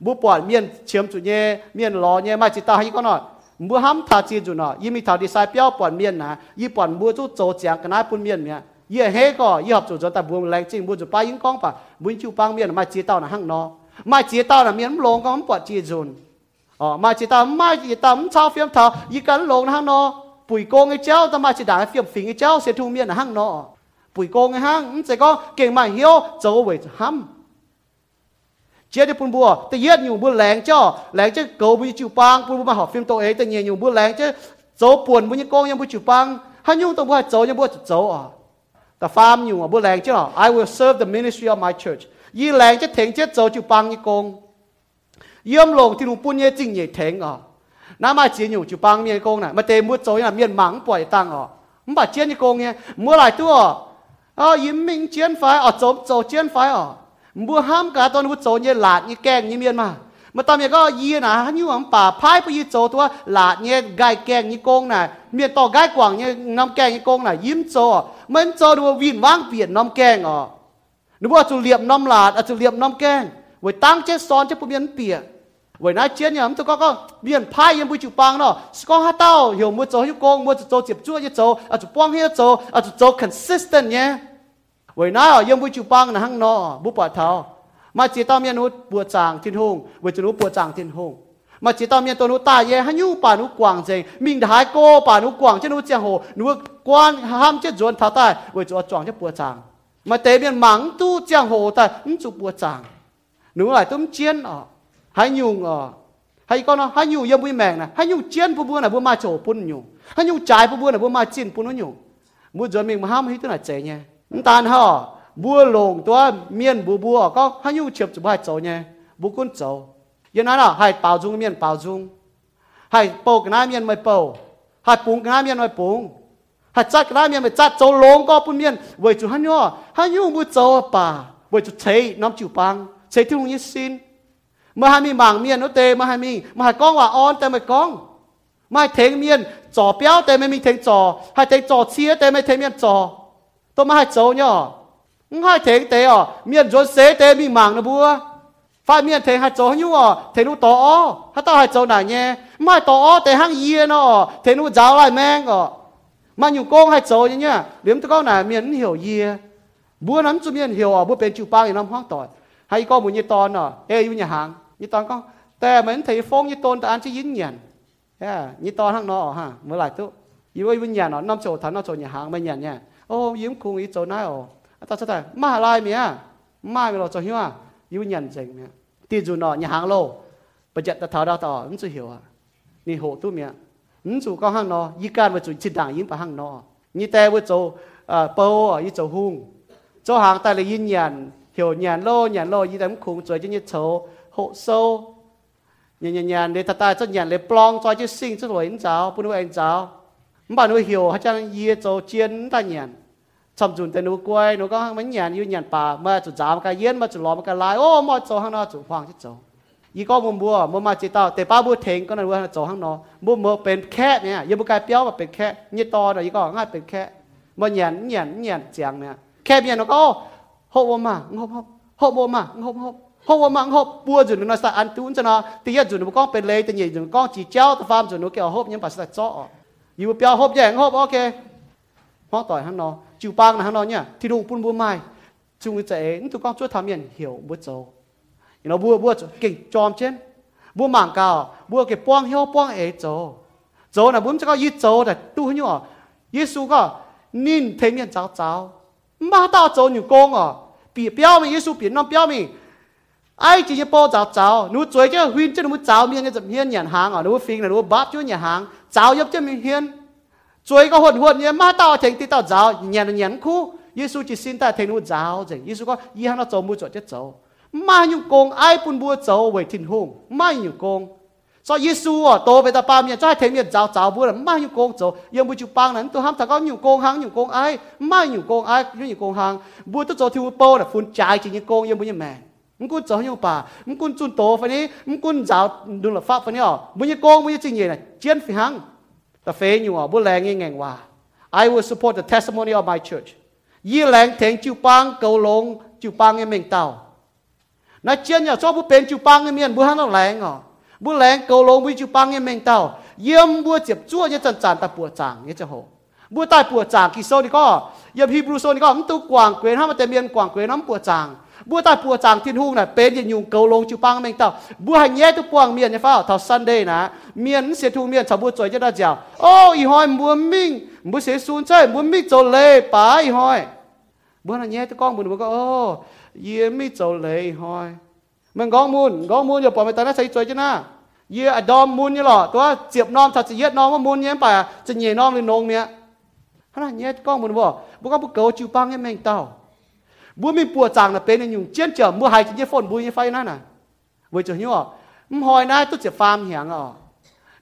bu bỏ miền chiếm chủ nhé miền lò nhé mai chỉ ta hay con nọ mua ham tha chỉ chủ nọ, yếm thảo đi sai béo bỏ miền nà yếm bỏ mua chú chỗ chàng cái nái phun miền nè, y hé co, yếm học chủ cho ta buông lấy chính bu chủ ba yến con phải muốn chịu bang miền mai chỉ tao nà hăng nọ, mai chỉ tao nà miền lông con bỏ chỉ chủ ờ mai chỉ tao mai chỉ tao sao phim thảo y cái lông hăng nọ, bùi cô nghe cháu ta mai chỉ đã phim phim nghe cháu sẽ thu miền nà hăng nọ, bùi cô nghe hăng sẽ có kể mà hiếu chỗ về ham chia đi bùn bùa ta yết nhiều bùa lén cho lén cho cầu bùi chịu bang bùn bùa học phim tổ ấy ta nhẹ nhiều bùa lén cho, dấu buồn bùi như cô nhưng bùi chịu bang hai nhung tao bùa dấu nhưng bùa dấu à ta farm nhiều bùa lén cho, I will serve the ministry of my church y lén cho, thèn chết dấu chịu bang như cô yếm lồng thì lùng bùn nhẹ chính nhẹ thèn à nãy mà chỉ nhiều chịu bang miền cô này mà tê mua dấu là miền mắng bỏi tăng à mà bà chiến như cô nghe mua lại tua à yếm minh chiến phái à dấu dấu chiến phái à น่ะมาเตมุดโจน่ะเมียนหมังปล่อยตังอ๋อมันบาดเจียนยี่กงเนี่ยเมื่อไหร่ตัวอ๋อยิ้มมิงเจียนไฟอ๋อโจโจเจียนไฟอ๋อบัวห้ามกาตอนวุโจเนี่ยหลาดยี่แกงยี่เมียนมามาตอนเมียก็ยีนะฮันยูอังป่าพายไปยีโจตัวหลาดเนี่ยไก่แกงยี่กงน่ะเมียต่อไก่กว่างเนี่ยน้ำแกงยี่กงน่ะยิ้มโจมันโจดูวินว่างเปลี่ยนน้ำแกงอ๋อ nếu mà chủ liệm năm lạt à chủ liệm năm keng với tăng chết son chết bùn bìa với nãy chiến nhầm tôi có có biển phai yếm bùi chụp băng nó có hát tao hiểu mua chỗ hiểu công mua chỗ chụp chua như chỗ à chụp băng hết chỗ à chụp chỗ consistent nhé với nãy ở yếm vui chụp băng là hăng nó bùi bọt thảo, mà chỉ tao miên nút bùa chàng thiên hùng với chú nút bùa chàng thiên hùng. Mà chỉ tao miên tôi nút ta ye hắn nhu bà nút quảng dình mình thái cô bà nút quảng chứ nút giang hồ nút quan ham chết ruột thao tai với chỗ chọn chết bùa chàng mà tế biên mắng tu giang hồ ta ứng chụp bùa chàng nếu lại tôm chiên ở hay nhung ở hay con nó hay nhung yếm vui mèn này hay nhung chiên bùa bùa là bùa ma chỗ pun nhung hay nhung trái bùa bùa là bùa ma chín, pun nó nhung mua giờ mình mà ham hết tức là chế nha tan hả bùa lồngตัวเมียนบัวบัวก็ให้ยูเฉียบจุบให้โจเนี่ยบุกุนโจยันนั้นอ่ะให้เป่าจุงเมียนเป่าจุงให้โปกน้ำเมียนไม่โปให้ปุงน้ำเมียนไม่ปุง hạt chặt cái miệng mà chặt châu lông có bún miệng với chú hắn nhớ hắn nhung bút châu bà với chú thấy nắm chịu băng thấy thương như xin mà hai mi mảng miệng nó tê mà hai mi mà hai conว่า on แต่ไม่con mà hai thấy miệng trò béo แต่ไม่มี thấy trò hai thấy trò chia แต่ไม่ thấy miệng trò tôi mà hai châu nhở hai thấy tê à miệng rồi xế tê mi mảng nó bua phải miệng thấy hai châu nhú à thấy nó to hai tao hai châu nào nhé mà hai to tê hang yên nó thấy nó giáo lại mang à mà nhiều con hay chỗ như nhá điểm tôi con là miền hiểu gì bữa nắm cho miền hiểu à bữa bên chịu bao thì năm hoang tỏi hay có một như tòn à ê như nhà hàng như tòn conแต่มันthấy phong như tôn ta ăn chỉ dính nhàn yeah như tòn hàng nó ha mới lại tu như vậy bên nhà nó năm chỗ thằng nó chỗ nhà hàng bên nhà nha ô yếm cùng ý chỗ này ồ ta sẽ thấy mà lại mía mà mình lo chỗ hiểu à như nhà chừng mía tỷ dụ nó nhà hàng lô bây giờ ta tháo đào tỏ không chịu hiểu à ni hộ tu mía 唔做讲行咯，依家咪做切蛋已经不行咯。你带会做诶煲啊，要做烘，做行带嚟烟人，hiểu nhàn lô nhàn lô như đám khung rồi cho như chỗ hộ sâu nhàn nhàn nhàn để ta ta cho nhàn để plong cho chứ sinh cho rồi anh cháu bún anh cháu bạn nuôi hiểu hay chăng ye châu chiến ta nhàn chăm chun tên nuôi quay nuôi con mấy nhàn yêu nhàn bà mà chủ giá cái yên mà chủ lò cái lái ô mà châu hàng nó chủ hoàng chứ châu y có mua mua mua mà chỉ tao để ba bút thèn con này mua châu hàng nó mua mua bên khét nè yêu bút cái béo mà bên khét như to rồi y có ngay bên khét mà nhàn nhàn nhàn chàng nè khét nhàn nó có hộp mà hộp hộp hộp mà hộp hộp พราะว่ามังหอบปัวจุนนสะอันตุนจะนะตียจุนบุกองเป็นเลยแต่ใหญ่จุนกองจีเจ้าตะฟามจุนนเกี่ยวหอบยังปัสสะเจาะ อยู่เปียวหอบแย่งหอบโอเคห้องต่อยห้างนอจิวปางนะห้างนอเนี่ยที่ลุงปุ่นบัวไม้จุงจะเองทุกคนช่วยทำอย่างเหี่ยวบัวโจ nó bua bua kinh chom trên bua mảng cao bua cái quang hiếu quang ấy chỗ chỗ là bốn cho có ít chỗ là tu nhở Giêsu có nhìn thấy miệng cháu cháu mà tao chỗ nhiều công à bị biểu mình Giêsu bị nó biểu mình ai chỉ bao cháu cháu nếu chơi cho huyên cho nếu cháu miếng cái tập hiên nhận hàng à, nếu phim là nếu bắp cho nhận hàng. Cháu giúp cho miếng, hiên. Chơi có hụt hồn như mà tao thành tí tao cháu nhận nhận khu. Giêsu chỉ xin ta thành nếu cháu gì Giêsu có y hàng nó cháu mua cho chết cháu má những công ai bún bua cháu về thiên hùng? Má những công so Giêsu à, tô về ta ba miếng, cho ai thấy miếng cháu cháu bua là má những công cháu nhưng bữa chụp bang นั้น tôi ham thằng có nhiều công hàng nhiều công ai? Má nhiều công ai? Nhiều công hàng. Bua tôi cháu thiếu bao là phun trái chỉ những công nhưng bữa như mèn. งกุนจ่ออยู่ป่ามึงกุนจุนโตฟันนี้มึงกุนจ้าวดูหลับฟ้าฟันนี้อ๋อมึงยังโกงมึงยังจริงยังไงเจียนฟิหังแต่เฟยอยู่อ๋อบุแรงยังไงว่า I will support the testimony of my church ยี่แรงเถงจิวปังเกาลงจิวปังยังเม่งเต้า nó chiên nhà cho bu bên chụp băng cái miền bu hắn nó lén à bu lén cầu lông bu chụp băng cái mình tao yếm bu chụp chua như chân chân ta bùa chàng như cho hồ bu tai bùa chàng kỳ sâu đi có yếm Hebrew sâu đi có ấm tu quảng quyền ham tên miền quảng quyền ấm bùa chàng bu tai bùa chàng thiên hung này bên yên dùng cầu lông chụp băng mình tao bu hành nhé tu quảng miền như phao thảo Sunday nè miền sẽ thu miền chào bu chơi cho ta chào ô y hỏi bu minh bu sẽ xuống chơi bu minh cho lê bá y hỏi bu là nhé tu con bu bu có ô เยี่ยไม่โจเลยหอยมันกองมูลกองมูลอย่าปล่อยไปตอนนั้นใส่ใจจ้นะเยี่ยอดอมมูลนี่หรอตัวเจียบน้อมถ้าจะเยียดน้อมว่ามูลเนี้ยไปจะเหยียน้อมหรือนงเนี้ยขนาดเยียดกองมูลบ่บุกบุกเกาจิ บัวมีปัวจางนะเป็นอยู่เจียนเจอมัวหายจะฝนบุยไฟนั่นน่ะเวจะหิวอะมหอยนะตุ๊เจ็บฟาร์มเหียงอะ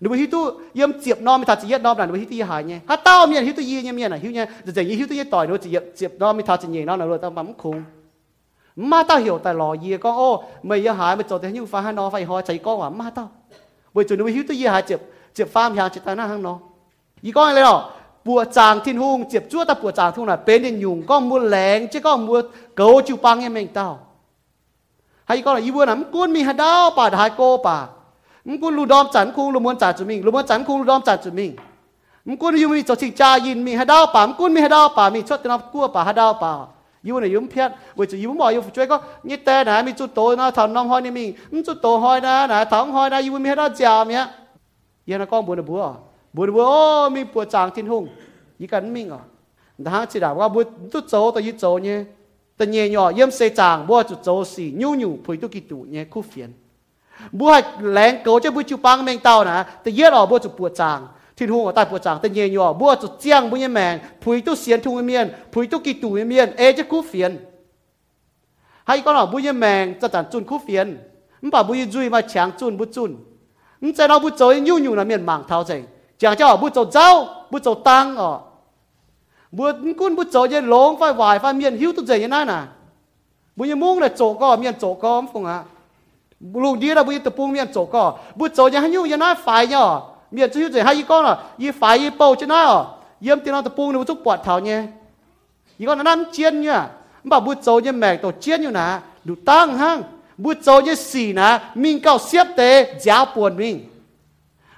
หนูไปฮิวตู้เยี่ยมเจียบนอมไม่ทาจีเย็ดนอมน่ะหนูไปฮิวตี้หายเนี่ยฮัตเต้าเมียนฮิวตู้ยี่เนี่ยเมียนน่ะฮิวเนี่ยจะจะยี่ฮิวตู้ยี่ต่อยดูจีเย็เจียบนอมไม่ทัดจีเย็นนอมน่ะเราต้องมั่งคงมาเต้าเหี่ยวแต่หล่อเยี่ยก็โอ้ไม่ยหายไม่จดแต่หิวฟ้าให้นอไฟหอยใจก็ว่ามาเต้าเวจดูไปฮิตู้ยีหายเจ็บเจ็บฟาร์มเหียงจ็บตาหน้าห้างนอยีก้องเลหรอ ปัวจางทิ้นหุงเจ็บจั่วตาปัวจางทุ่งน่ะเป็นยุงก็มัวแหลงเจ้าก็มัวเกาจิวปังยังเมงเต้าให้ก็เลยอีบัวน่ะมันกุนมีหาดาวป่าหายโกป่ามันกุนลูดอมจันคุงลูมวนจ่าจุมิงลูมวนจันคุงลูดอมจ่าจุมิงมันกุนอยู่มีจชิงจายินมีหาดาวป่ามันกุนมีหาดาวป่ามีชดตนับกัวป่าหาดาวป่าอยู่ในยุ่มเพียรเวจะยุ่มบ่อยู่ช่วยก็ยี่แต่นะมีจุดโตนะทำน้องหอยนี่มีมันจุดโตหอยนะนะท้องหอยนะอ ยู่มีหาดาวจ่าเมียยันก้องบัวนะบัว buồn vô mi bùa chàng thiên hùng ý cần mình à đã chỉ đạo qua bùa tu châu tôi ý châu nhé tự nhiên nhỏ yếm xe chàng bùa tu châu xì nhu nhu phơi tu kỳ tụ nhé khu phiền bùa hay lén cố cho bùa chụp băng mình tao nè tự nhiên ở bùa chụp bùa chàng thiên hùng ở tại bùa chàng tự nhiên nhỏ bùa chụp chiang bùa nhé mèn phơi tu xiên thung miên phơi tu kỳ tụ miên ê chứ khu phiền hay con ở bùa nhé mènจะจันจุนคู่เฟียนมันป่าบุยจุยมาแฉงจุนบุจุนมันจะเราบุโจยยู่อยู่นะเมียนหมางเท้าใจ chẳng cho bút dầu rau, bút trầu tăng ở. Bút cún bút trầu như lông phải vải phải miền hiu tu dậy như này nè bút như muông là chỗ có miền chỗ có không à lù đi là bút tập buông miền chỗ có bút trầu như hay như à? như à? này phải nhở miền chỗ dậy hay con là y phải y bầu chứ nào yếm tiền nó tập buông nó chút bọt thảo nhé. Y con nó ăn chiên nhá bảo bút trầu như mẹ tổ chiên như nè đủ tăng hăng. Bút trầu như xì nè mình cao xếp tế giáo buồn mình.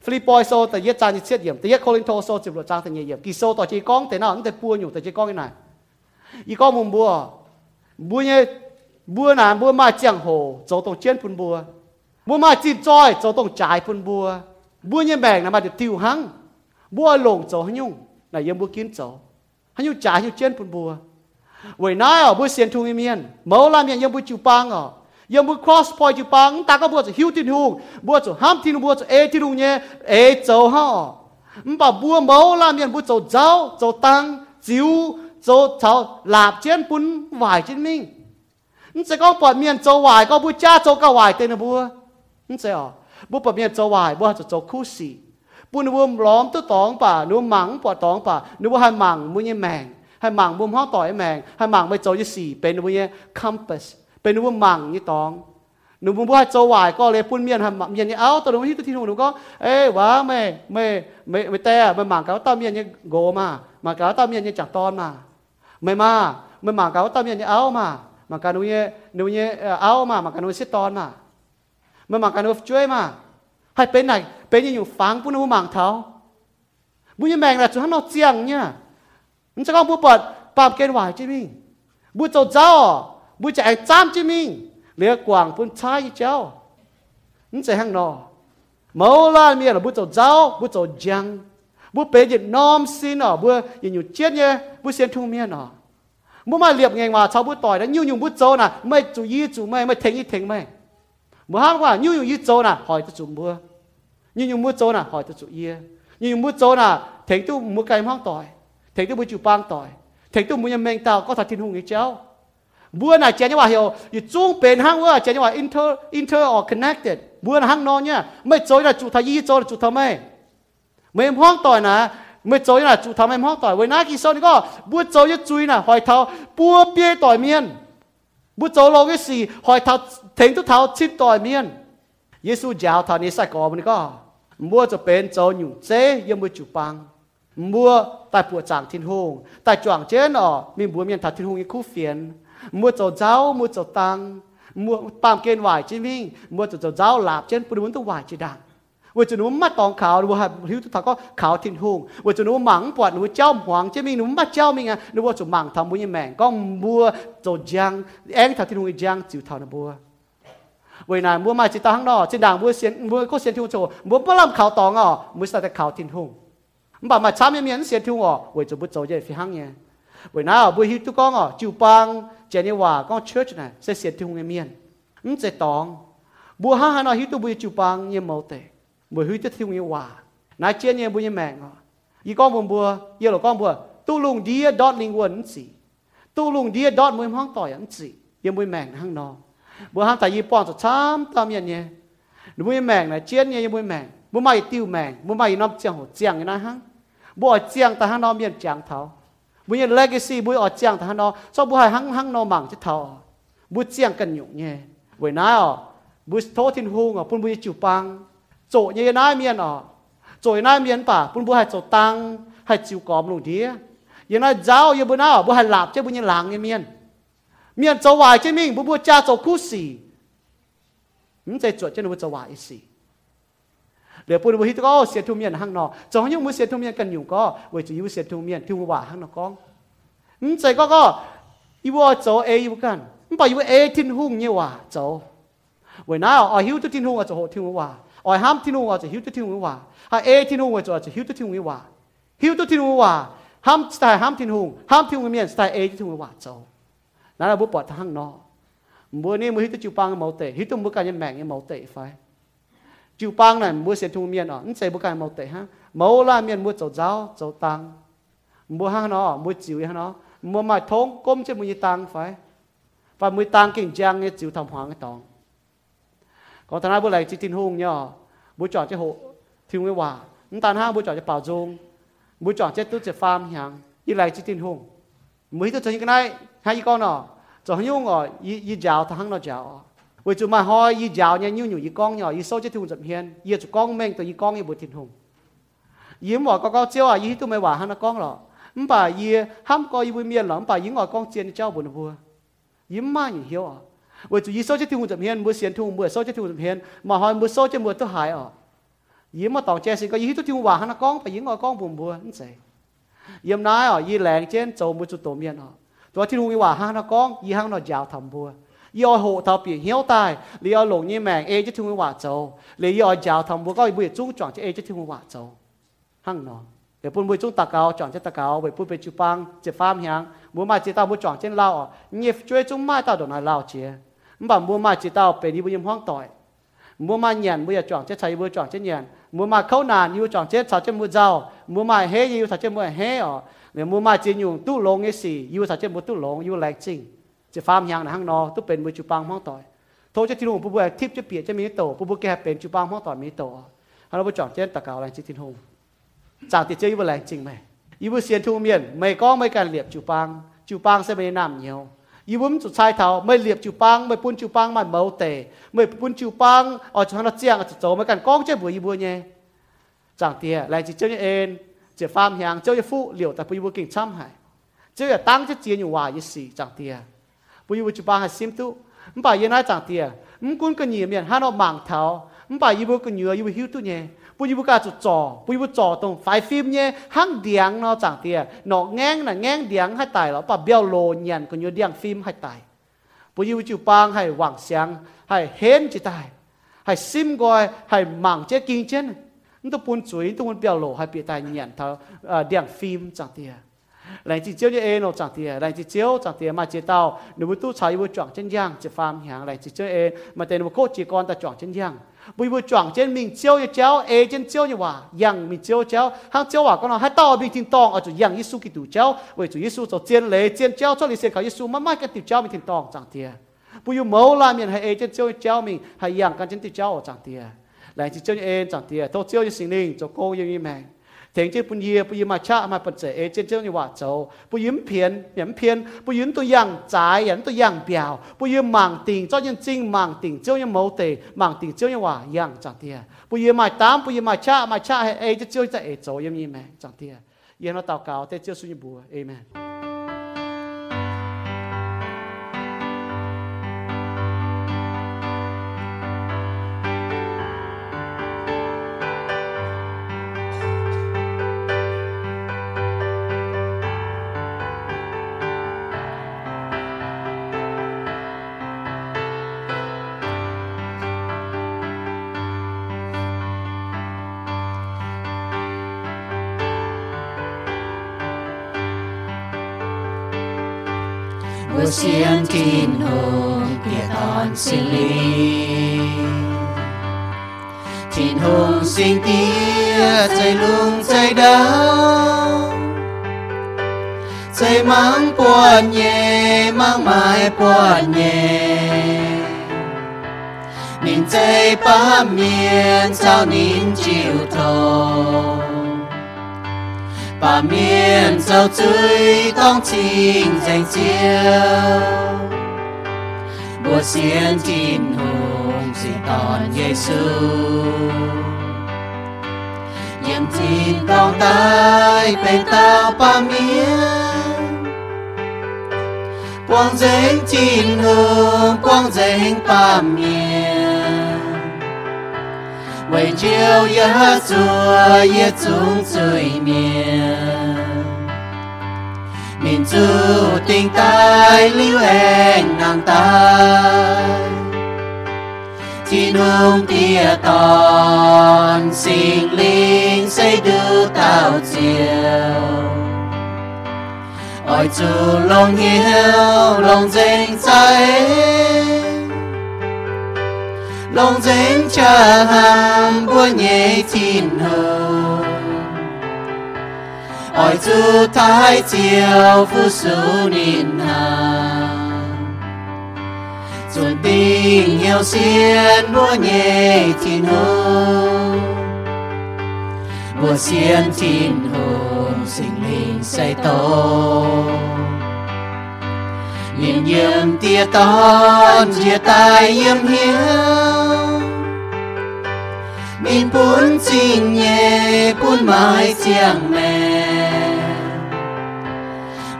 样？Philippi số tại yết trang chết điểm tại yết Corinto số chụp lộ trang thành nhiệm kỳ số tại chỉ con, thế nào cũng tại bua nhủ tại chỉ con cái này. Y con mùng bua bua nhé bua nào bua mai chẳng hồ chỗ tông chiến phun bua bua mai chín trôi chỗ tông trái phun bua bua nhé bèn là mà được tiêu hăng bua lồng chỗ hăng nhung này yếm bua kiến chỗ hăng nhung trái nhung chiến phun bua vậy nói ở bua xiên thu miên mẫu làm yếm bua chịu băng ở. ยังบุ cross point จีปังตาก็บัวจะหิวทินหูบัวจะห้ามทินบัวจะเอทินหูเนี่ยเอเจ้าฮะมันป่าบัวเมาลามยันบัวจะเจ้าเจะตังจิ๋วจะเจ้าหลาบเจียนปุ่นไหวจินมิงมันจะก็ปอดเมียนจะไหวก็บัวจ้าเจะก็ไหวเต็นบัวมันจะอ๋อบัวปอดเมียนจะไหวบัวจะจะคู่สีปุ่นบัวล้อมตัวตองป่านัวหมังปอดตองป่านัวให้หมังมุ้ยแมงให้หมังบุมห้องต่อยแมงให้หมังไปโจยสี่เป็นมุ้ย compass เป็นนุ่มมังนี่ตองหนูบุ้งว่าโจวายก็เลยปุ่นเมียนทำเมียนนี่เอาตัวหนูที่ตัวที่หนูหนูก็เอ้ว่าไม่ไม่ไม่ไม่แต่ไม่หมังเขาต้าเมียนนี่โกมาหมังเขาต้าเมียนนี่จากตอนมา ไม่มาไม่หมังเขาต้าเมียนนี่เอามาหมังกันหนูเนี่ยหนูเนี่ยเอามาหมังกันหนูเสียตอนมาไม่หมังกันหนูช่วยมาให้เป็นไหนเป็นยังอยู่ฟังปุ่นหนูหมังเท้าบุญยังแมงแหละจุดทั้งนอกเจียงเนี่ยมันจะก็บุปผดปามเกณฑ์ไหวใช่ไหมบุญเจ้าเจ้า bu chạy chăm chứ mình lẽ quảng phun chai cháu. Nó chạy hàng nọ mẫu là miệng là bu trầu giáo bu trầu giang. Bu bế dịch nom xin nọ bu nhìn nhiều chết nhé bu xin thu miệng nọ bu mà liệp ngày mà cháu bu tỏi đó nhiều nhiều bu trâu nè mày chú ý chú mày mày thèn ý thèn mày. Mu hát qua nhiều nhiều y trâu nè hỏi tôi chú mua nhiều nhiều mua trâu nè hỏi tôi chú ý. Nhiều nhiều mua trâu nè thèn tu mua cây măng tỏi, thèn tu bu chú băng tỏi, thèn tu mua nhà mình tao có thật thiên hùng nghe cháu. บัวน่ะเจนว่าเหี่ยวอยู่จุ้งเป็นห้างว่าเจนว่า inter inter or connected บัวน่ะห้างนอนเนี่ยไม่โจยน่ะจุทายีโจจุทำไมไม่ห้องต่อยนะไม่โจยน่ะจุทำไมห้องต่อยเวลากี่โซนก็บัวโจยจุยน่ะหอยเท้าปัวเปี้ยต่อยเมียนบัวโจโลกสี่หอยเท้าถึงทุกเท้าชิดต่อยเมียนเยซูยาวเท่านี้ใส่กอมันก็บัวจะเป็นโจอยู่เจ๊ยังบัวจุปังบัวแต่ปวดจางทิ้งหงแต่จวงเจนอ๋อมีบัวเมียนทัดทิ้งหงยี่คู่เฟียน มัว cho giáo mua cho tăng mua pam kên vải trên vinh mua cho cho giáo lạp trên bùn muốn tu vải trên đàng ว่าจะหนูมาตองขาวหนูหัาหิวทุกท่าก็ขาวทิ้นหงวัวจะหนูหมังปวดหนูเจ้าหวงเจ้ามีหนูมาเจ้ามีไงหนูว่าจะหมังทำบุญยังแมงก็บัวจดยังแองทาทิ้นหงยังจิ๋วท่านบัวเวลามัวมาจิตตาข้างนอกจีด่างมัวเสียนมัวก็เสียนทิ้งโฉมัวบ่ลำขาวตองอะมือสแต่ขาวทิ้นหงบ่มาช้าไม่มีนเสียนทิ้งอะว่าจะบุวโจเย่ฟิหังเนี่ยเวลาบัวหิวทุกกองอะจิ๋วปัง Geneva có church này, sẽ xiết thung em miên ứng sẽ tòng. Bùa ha hà nó hít tu bùi chụp bằng như mẫu tệ bùi hít tu thung như hòa. Nãy chia như bùi như mẹ ngọ. Con bùa bùa y là con bùa tu lùng dia đót linh quân sĩ tu lùng dia đót mùi hoang tỏi ấn sĩ y bùi mẹ hăng nó bùa hăng tại y bọn cho chăm tâm yên nhé. Bùi mẹ này chia như bùi mẹ. Bùi mày tiêu mẹ, bùi mày nó chẳng hồ chẳng như nó hăng. Bùa ta hăng nó miên chẳng thảo. บัวยังเลกซี่บัวออเจียงแต่ห้างน้องชอบบัวให้ห้างห้างน้องหมั่งจะเท้าบัวเจียงกันอยู่เนี่ยเว้ยน้าอ๋อบัวโททินหงอ๋อปุ่นบัวจิ๋วปังโจเนี่ยน้าเมียนอ๋อโจน้าเมียนป่ะปุ่นบัวให้โจตังให้จิ๋วกอมลงเดียยังน้าเจ้ายังบัวน้าอ๋อบัวให้หลับเจ้าบัวยังหลังเนี่ยเมียน miền châu hoài trên mình bố bố cha châu cú xì mình chạy chuột trên bố châu hoài xì để bố bố hít có xiết thu miền hang nọ trong những bố xiết thu miền cần nhung có ดี๋ยวปุ่นหิตก็เสียทุ่มเงินห้างนอจองยังมือเสียทุ่มเงินกันอยู่ก็เวจะยูเสียทุ่มเงินที่ว่าห้างนอกองอืมใจก็ก็อีวัวโจเออยู่กันมันไปอยู่เอทิ้นหุ่งเนี่ยว่าโจเวน้าอ๋อหิวตัวทิ้นหุ่งอาจจะโหทิ้งว่าอ๋อห้ามทิ้นหุ่งอาจจะหิวตัวทิ้งว่าฮาเอทิ้นหุ่งอาจจะหิวตัวทิ้งว่าหิวตัวทิ้งว่าห้ามสไตล์ห้ามทิ้นหุ่งห้ามทิ้งเงียนสไตล์เอทิ้งว่าโจนั่นเราบุปผาทางนอกบัวนี่มือฮิตจูปังเมาเตะฮิตตุ่มบุกันยังแมงยังเมาเตะไฟ chiu pang này mua xe thùng miên à? ở xe bố cái màu tệ ha. Màu la miên mua chậu giáo chậu tăng mua hang nó mua chiu hang nó. Mua mà thốn công chứ mua gì tăng phải. Và mua tăng kinh trang nghe chiều thầm hoàng cái tòng còn thằng nào bữa này chỉ tin hùng nhở bố chọn cho hộ thiếu người hòa. Ta ha bố chọn cho bảo dung. Bố chọn cho tút cho farm hàng như này chỉ tin hùng, mới tôi chơi cái này hai con nó cho nhung rồi à, y y giáo thằng nó giáo อมป่ายี่ห้ามก็ยี่บุเมียนหรอมป่ายี่งอก้องเจียนเจ้าบุญบัวยี่มาอย่างเหี้ยวอ่ะ为主ยี่โซ่จะทุ่งจับเฮียนบัวเสียนทุ่งบัวโซ่จะทุ่งจับเฮียนมาหอยบัวโซ่จะบัวตัวหายอ่ะยี่มาต่อเจสิก็ยี่ตัวทุ่งว่าหันก้องไปยี่งอก้องบุญบัวนั่นสิยี่นายอ่ะยี่แรงเจนโจมุจุตัวเมียนอ่ะตัวที่รู้ว่าห้างนักก้องยี่ห้างนอยาวทำบัว ยอโหเท่าปีเหี้ยวตายหรือยอหลงยี่แมงเอจะถึงว่าโจหรือยอยาวทำบัวก็บุยจุ้งจ่องจะเอจะถึงว่าโจห้างนอเดี๋ยวปุ่นบุยจุ้งตะเกาจ่องจะตะเกาบุยปุ่นไปจุปังจะฟาร์มหางบัวมาจีตาบุยจ่องเช่นเล่าอ่ะเงียบช่วยจุ้งไม้ตาดอกนายเล่าเจียมบ่บัวมาจีตาเป็นยี่บุยมห้องต่อยบัวมาเหยียนบุยจ่องจะใช้บุยจ่องเช่นเหยียนบัวมาเข้านานอยู่จ่องเช่นสาวเช่นบัวเจ้าบัวมาเฮอยู่สาวเช่นบัวเฮอ่ะ nếu mua mà chỉ dùng tu lông cái gì yêu sao trên một tu lông yêu lại chính chỉ phàm nhang là hang nó tu เป็นมือจุปังห้องต่อยโทจะที่หงผู้บริทิพจะเปียจะมีโตผู้บริแกเป็นจุปังห้องต่อยมีโตฮัลโหลผู้จอดเช่นตะกาวแรงจิตทิหงจากติดเจออยู่แรงจริงไหมอีบุเสียนทูเมียนไม่ก็ไม่การเหลียบจุปังจุปังเสไม่น้ำเหนียวอีบุ้มจุดชายเท้าไม่เหลียบจุปังไม่ปุ้นจุปังมันเมาเตะไม่ปุ้นจุปังออกจากนั้นเจียงจะโจไม่กันก้องเจ้าบัวอีบัวเนี่ยจากเตียแรงจิตเจ้าเองจะฟาร์มหางเจ้าจะฟูเหลียวแต่ปุยบุกิ่งช้ำหายเจ้าจะตั้งจะเจียนอยู่ว่ายี่สี่จังเตีย 不以为就把还心都，唔把原来长跌，唔管个年面，还那忙头，唔把一部个女儿一部修都呢，不以为家就做，不以为做动，快 film 呢，行点那长跌，那硬那硬点还大了，把表罗年个女点 film 还大，不以为就帮还妄想，还很就大，还心怪还忙这竞争，你都搬嘴，都搬表罗还别大年头，呃，点 film 长跌。ยหนอกแง่งน่ะแง่งเดียงให้ตายแล้วป่าเบี้ยวโลนยันกันอยู่เดียงฟิล์มให้ตายปุยบุจุบางให้หวังเสียงให้เห็นจิตตายให้ซิมกอยให้หมางเจ้กิงเช่นตัวปุ่นจุยตัวมันเปียวโลให้เปียตายเนียนเท่าเดียงฟิล์มจังเตียแรงจีเจียวเนี่ยเองเราจังเตียแรงจีเจียวจังเตียมาเจเต้าหนูตู้ใช้บุจ่องเช่นย่างจะฟาร์มหางแรงจีเจียวเองมาแต่หนูโคจีกรแต่จ่องเช่นย่างบุยบุจ่องเช่นมิงเจียวเจียวเอเช่นเจียวเนี่ยว่ายังมีเจียวเจียวห้างเจียวว่าก็นให้ต่อบิทิ้งตองเ ถียงเจ้าปุญญาปุญญมาชามาปัจเจเอเจ้าเจ้านี่ว่าเจ้าปุญญเพียนเหยียนเพียนปุญญตัวอย่างจ่ายเยียนตัวอย่างเปียวปุญญมังติงเจ้ายังจริงมังติงเจ้ายังโมเตมังติงเจ้ายังว่าอย่างจังเทียปุญญมาตามปุญญมาชามาชะเอเจ้าเจ้าจะเอเจ้ายังมีไหมจังเทียเย็งเราต่าเก่าแต่เจ้าสุญญบัวเอเมน siêng tin hồ kia tòn xin lý tin hùng xin tia chạy lung, chạy đau. Chạy mang buồn nhẹ, mang mai buồn nhẹ. Nín chạy ba miền sao nín chịu thầu ba miền sao chơi tông trình danh chiêu bùa xiên tin hùng gì tòn Giêsu nhiệm tin tông tai bên tao ba miền quang danh tin hùng quang danh ba miền 为救耶稣耶稣罪面，民族定带lưu anh nàng tai, thiên hùng tia tòn sinh linh xây đưa tao chiều. Ôi chủ lòng hiếu lòng danh say Lòng danh cha ham bua nhẹ tin hờ. Ỏi chú thái chiều phu số nín hàng chuẩn tình yêu xiên bua nhẹ tin hờ. Bua xiên tin hờ sinh linh say tổ niềm nhiệm tia ton chia tay yếm hiếu mình bún xin nhẹ bún mai chiang mẹ.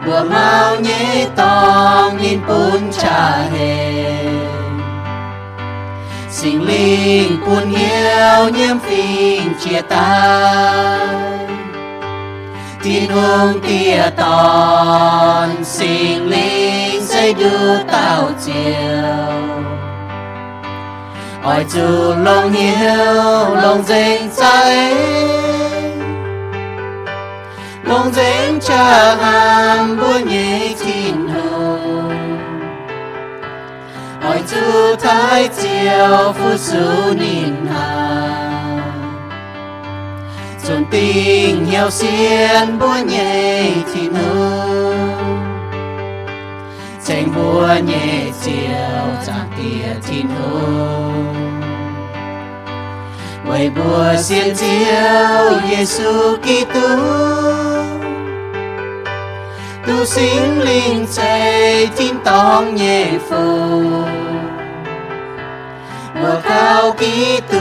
Bùa mau nhé tong min bún cha hề sinh linh bún hiếu nhiễm phình chia tay. Tin hùng tia tòn sinh linh xây đưa tao chiều. Ôi chú lòng hiếu lòng danh say lòng danh cha hàm buôn nhị tin hùng ôi chú thái chiều phu su nín hà. Chuẩn tình hiểu xiên buôn nhị thì nương tranh búa nhẹ chiều chẳng tia thiên nương Mời bùa xiên chiều Giêsu Kitô. Tu sinh linh chạy tin tông nhẹ phù. Mùa cao ký tu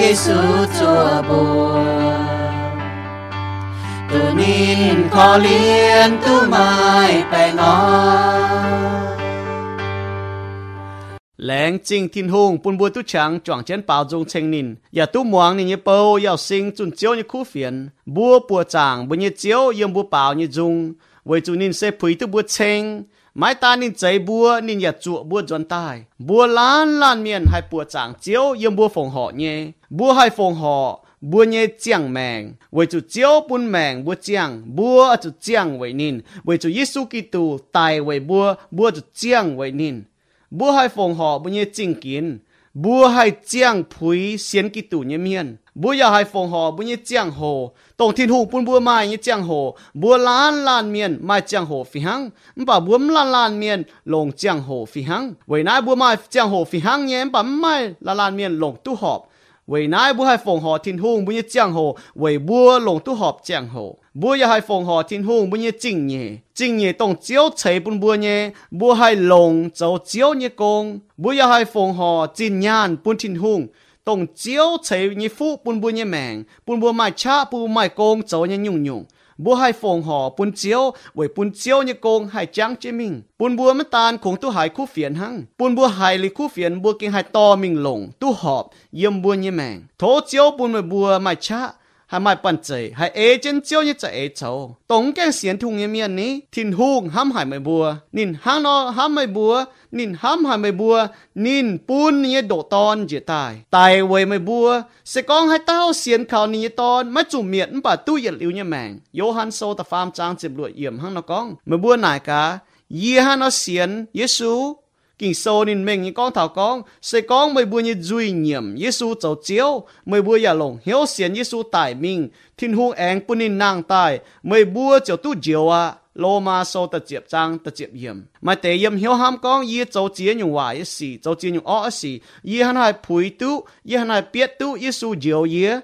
Giêsu chúa bùa tu nin có liên tu mai bè nó lãng chinh thiên hung, bùn bùi tu chẳng chọn chén bao dung chênh nín. Ya tu muang ni như bầu yào sinh chun chiếu như khu phiền. Bùa bùa chẳng bùn như chiếu yếm bùa bảo như dung. Với chú nín sẽ phí tu bùa chênh. Mai ta nín cháy bùa nín ya chụa bùa dọn tai. Bùa lan lan miền hai bùa chẳng chiếu yếm bùa phong ho nhé bùa hai phong ho. ยเจียวเยี่ยมบัวเปล่านี่จุงไว้จูนินเซผุยตุบัวเชงไม้ตานินใจบัวนินอย่าจั่วบัวจนตายบัวล้านล้านเมียนให้ปัวจางเจียวเยี่ยมบัวฝงห่อเนี่ยบัวให้ฝงห่อบัวเนี่ยเจียงแมงไว้จูเจียวปุนแมงบัวเจียงบัวจูเจียงไว้นินไว้จูยิสุกิตูตายไว้บัวบัวจูเจียงไว้นิน บัวให้ฟงหอบุญเยจิงกิน บัวให้เจียงผุยเสียนกิตูเยเมียน บัวอย่าให้ฟงหอบุญเยเจียงโหตรงทินหูปุนบัวไม้เยเจียงโห บัวล้านล้านเมียนไม่เจียงโหฟิหังมป่าบัวมล้านล้านเมียนลงเจียงโหฟิหังไว้นายบัวไม้เจียงโหฟิหังเงี้ยป่าไม่ล้านล้านเมียนลงตู้หอบ 为哪不系凤凰天空，不一江河；为每龙都合江河，不也系凤凰天空，不一正业。正业当朝财不不嘢，不系龙就招日光；不也系凤凰今年不天空，当朝财你富不搬嘢命，不搬买车不买工，就嘢用用。 บัวให้ฟงหอปุนเจียวไว้ปุนเจียวเนี่ยกงให้จังเจมิงปุนบัวมันตานคงตู้หายคู่เฟียนหังปุนบัวหายเลยคู่เฟียนบัวกิงให้ตอมิงหลงตู้หอบเยี่ยมบัวเนี่ยแมงโถเจียวปุนไว้บัวไม่ชะ 还买本子，还挨针叫你在挨愁。东间先通一面呢，天空喊还没播，您喊了喊没播，您喊还没播，您搬你 đồ ton chỉ tài, tài về mới bua, sẽ con hai tao xiên khảo như ton, mấy chủ miệng bà tu yết liu như mạng, yếu hắn sâu ta pham trang chịp lụa yếm hăng nó con, mới bua nải cả, yê hăng nó xiên, yê xú, kinh sâu nên mình những con thảo con, sẽ con mới bùa như duy nhiệm Giêsu châu chiếu mới bùa ya lồng hiếu xiên Giêsu tại mình thiên hung anh bún nên nàng tài mới bùa cho tu diệu à lô ma sâu tật diệp trang tật diệp yếm mà tế yếm hiếu ham con ye châu chia nhung hòa ye xì châu chia nhung ó xì ye hắn hai phùi tu ye hắn hai biết tu Giêsu diệu ye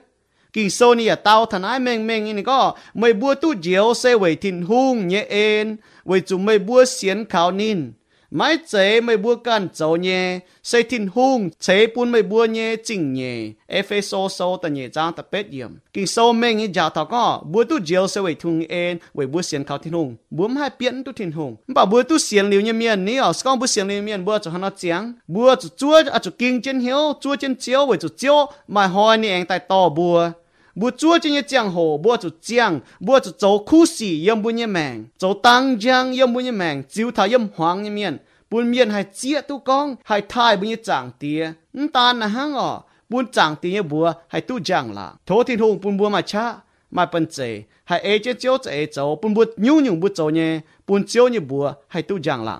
kinh sâu ni à tao, thần ái mèn mèn ini có mấy bữa tu diệu sẽ về thiên hung nhẹ en về chúng mấy bữa xiên khảo nín mãi chế mới bua can dấu nhé. Xây thiên hung chế bún mới bua nhẹ chỉnh nhẹ Epheso sâu tận nhẹ trang tập bết yếm. Kinh sâu mê nghĩ giả thảo có bua tu diệu sẽ về thung en về bua xiên khảo thiên hung. Bua hai biến tu thiên hung. Bảo bua tu xiên liu như miền ní ở con bua xiên liu miền bua cho hắn nó tiếng bua cho chúa à cho kinh trên hiếu, chúa trên chiếu về cho chiếu, mà hỏi ni anh tại to บัวจัวจะเนี่ยจังโหบัวจุจังบัวจุโจคู่สี่ยมบุญเนี่ยแมงโจตังจังยมบุญเนี่ยแมงจิวทายมหวังเนี่ยเมียนบุญเมียนให้เจี๊ยตู้กองให้ทายบุญเนี่ยจางเตียนตานะฮังอ๋อบุญจางเตียบัวให้ตู้จังล่ะโทที่ทงบุญบัวมาช้ามาเป็นเจให้เอเจเจียวเจเอโจบุญบัวยุ่งยุ่งบุญโจเนี่ยบุญเจียวเนี่ยบัวให้ตู้จังล่ะ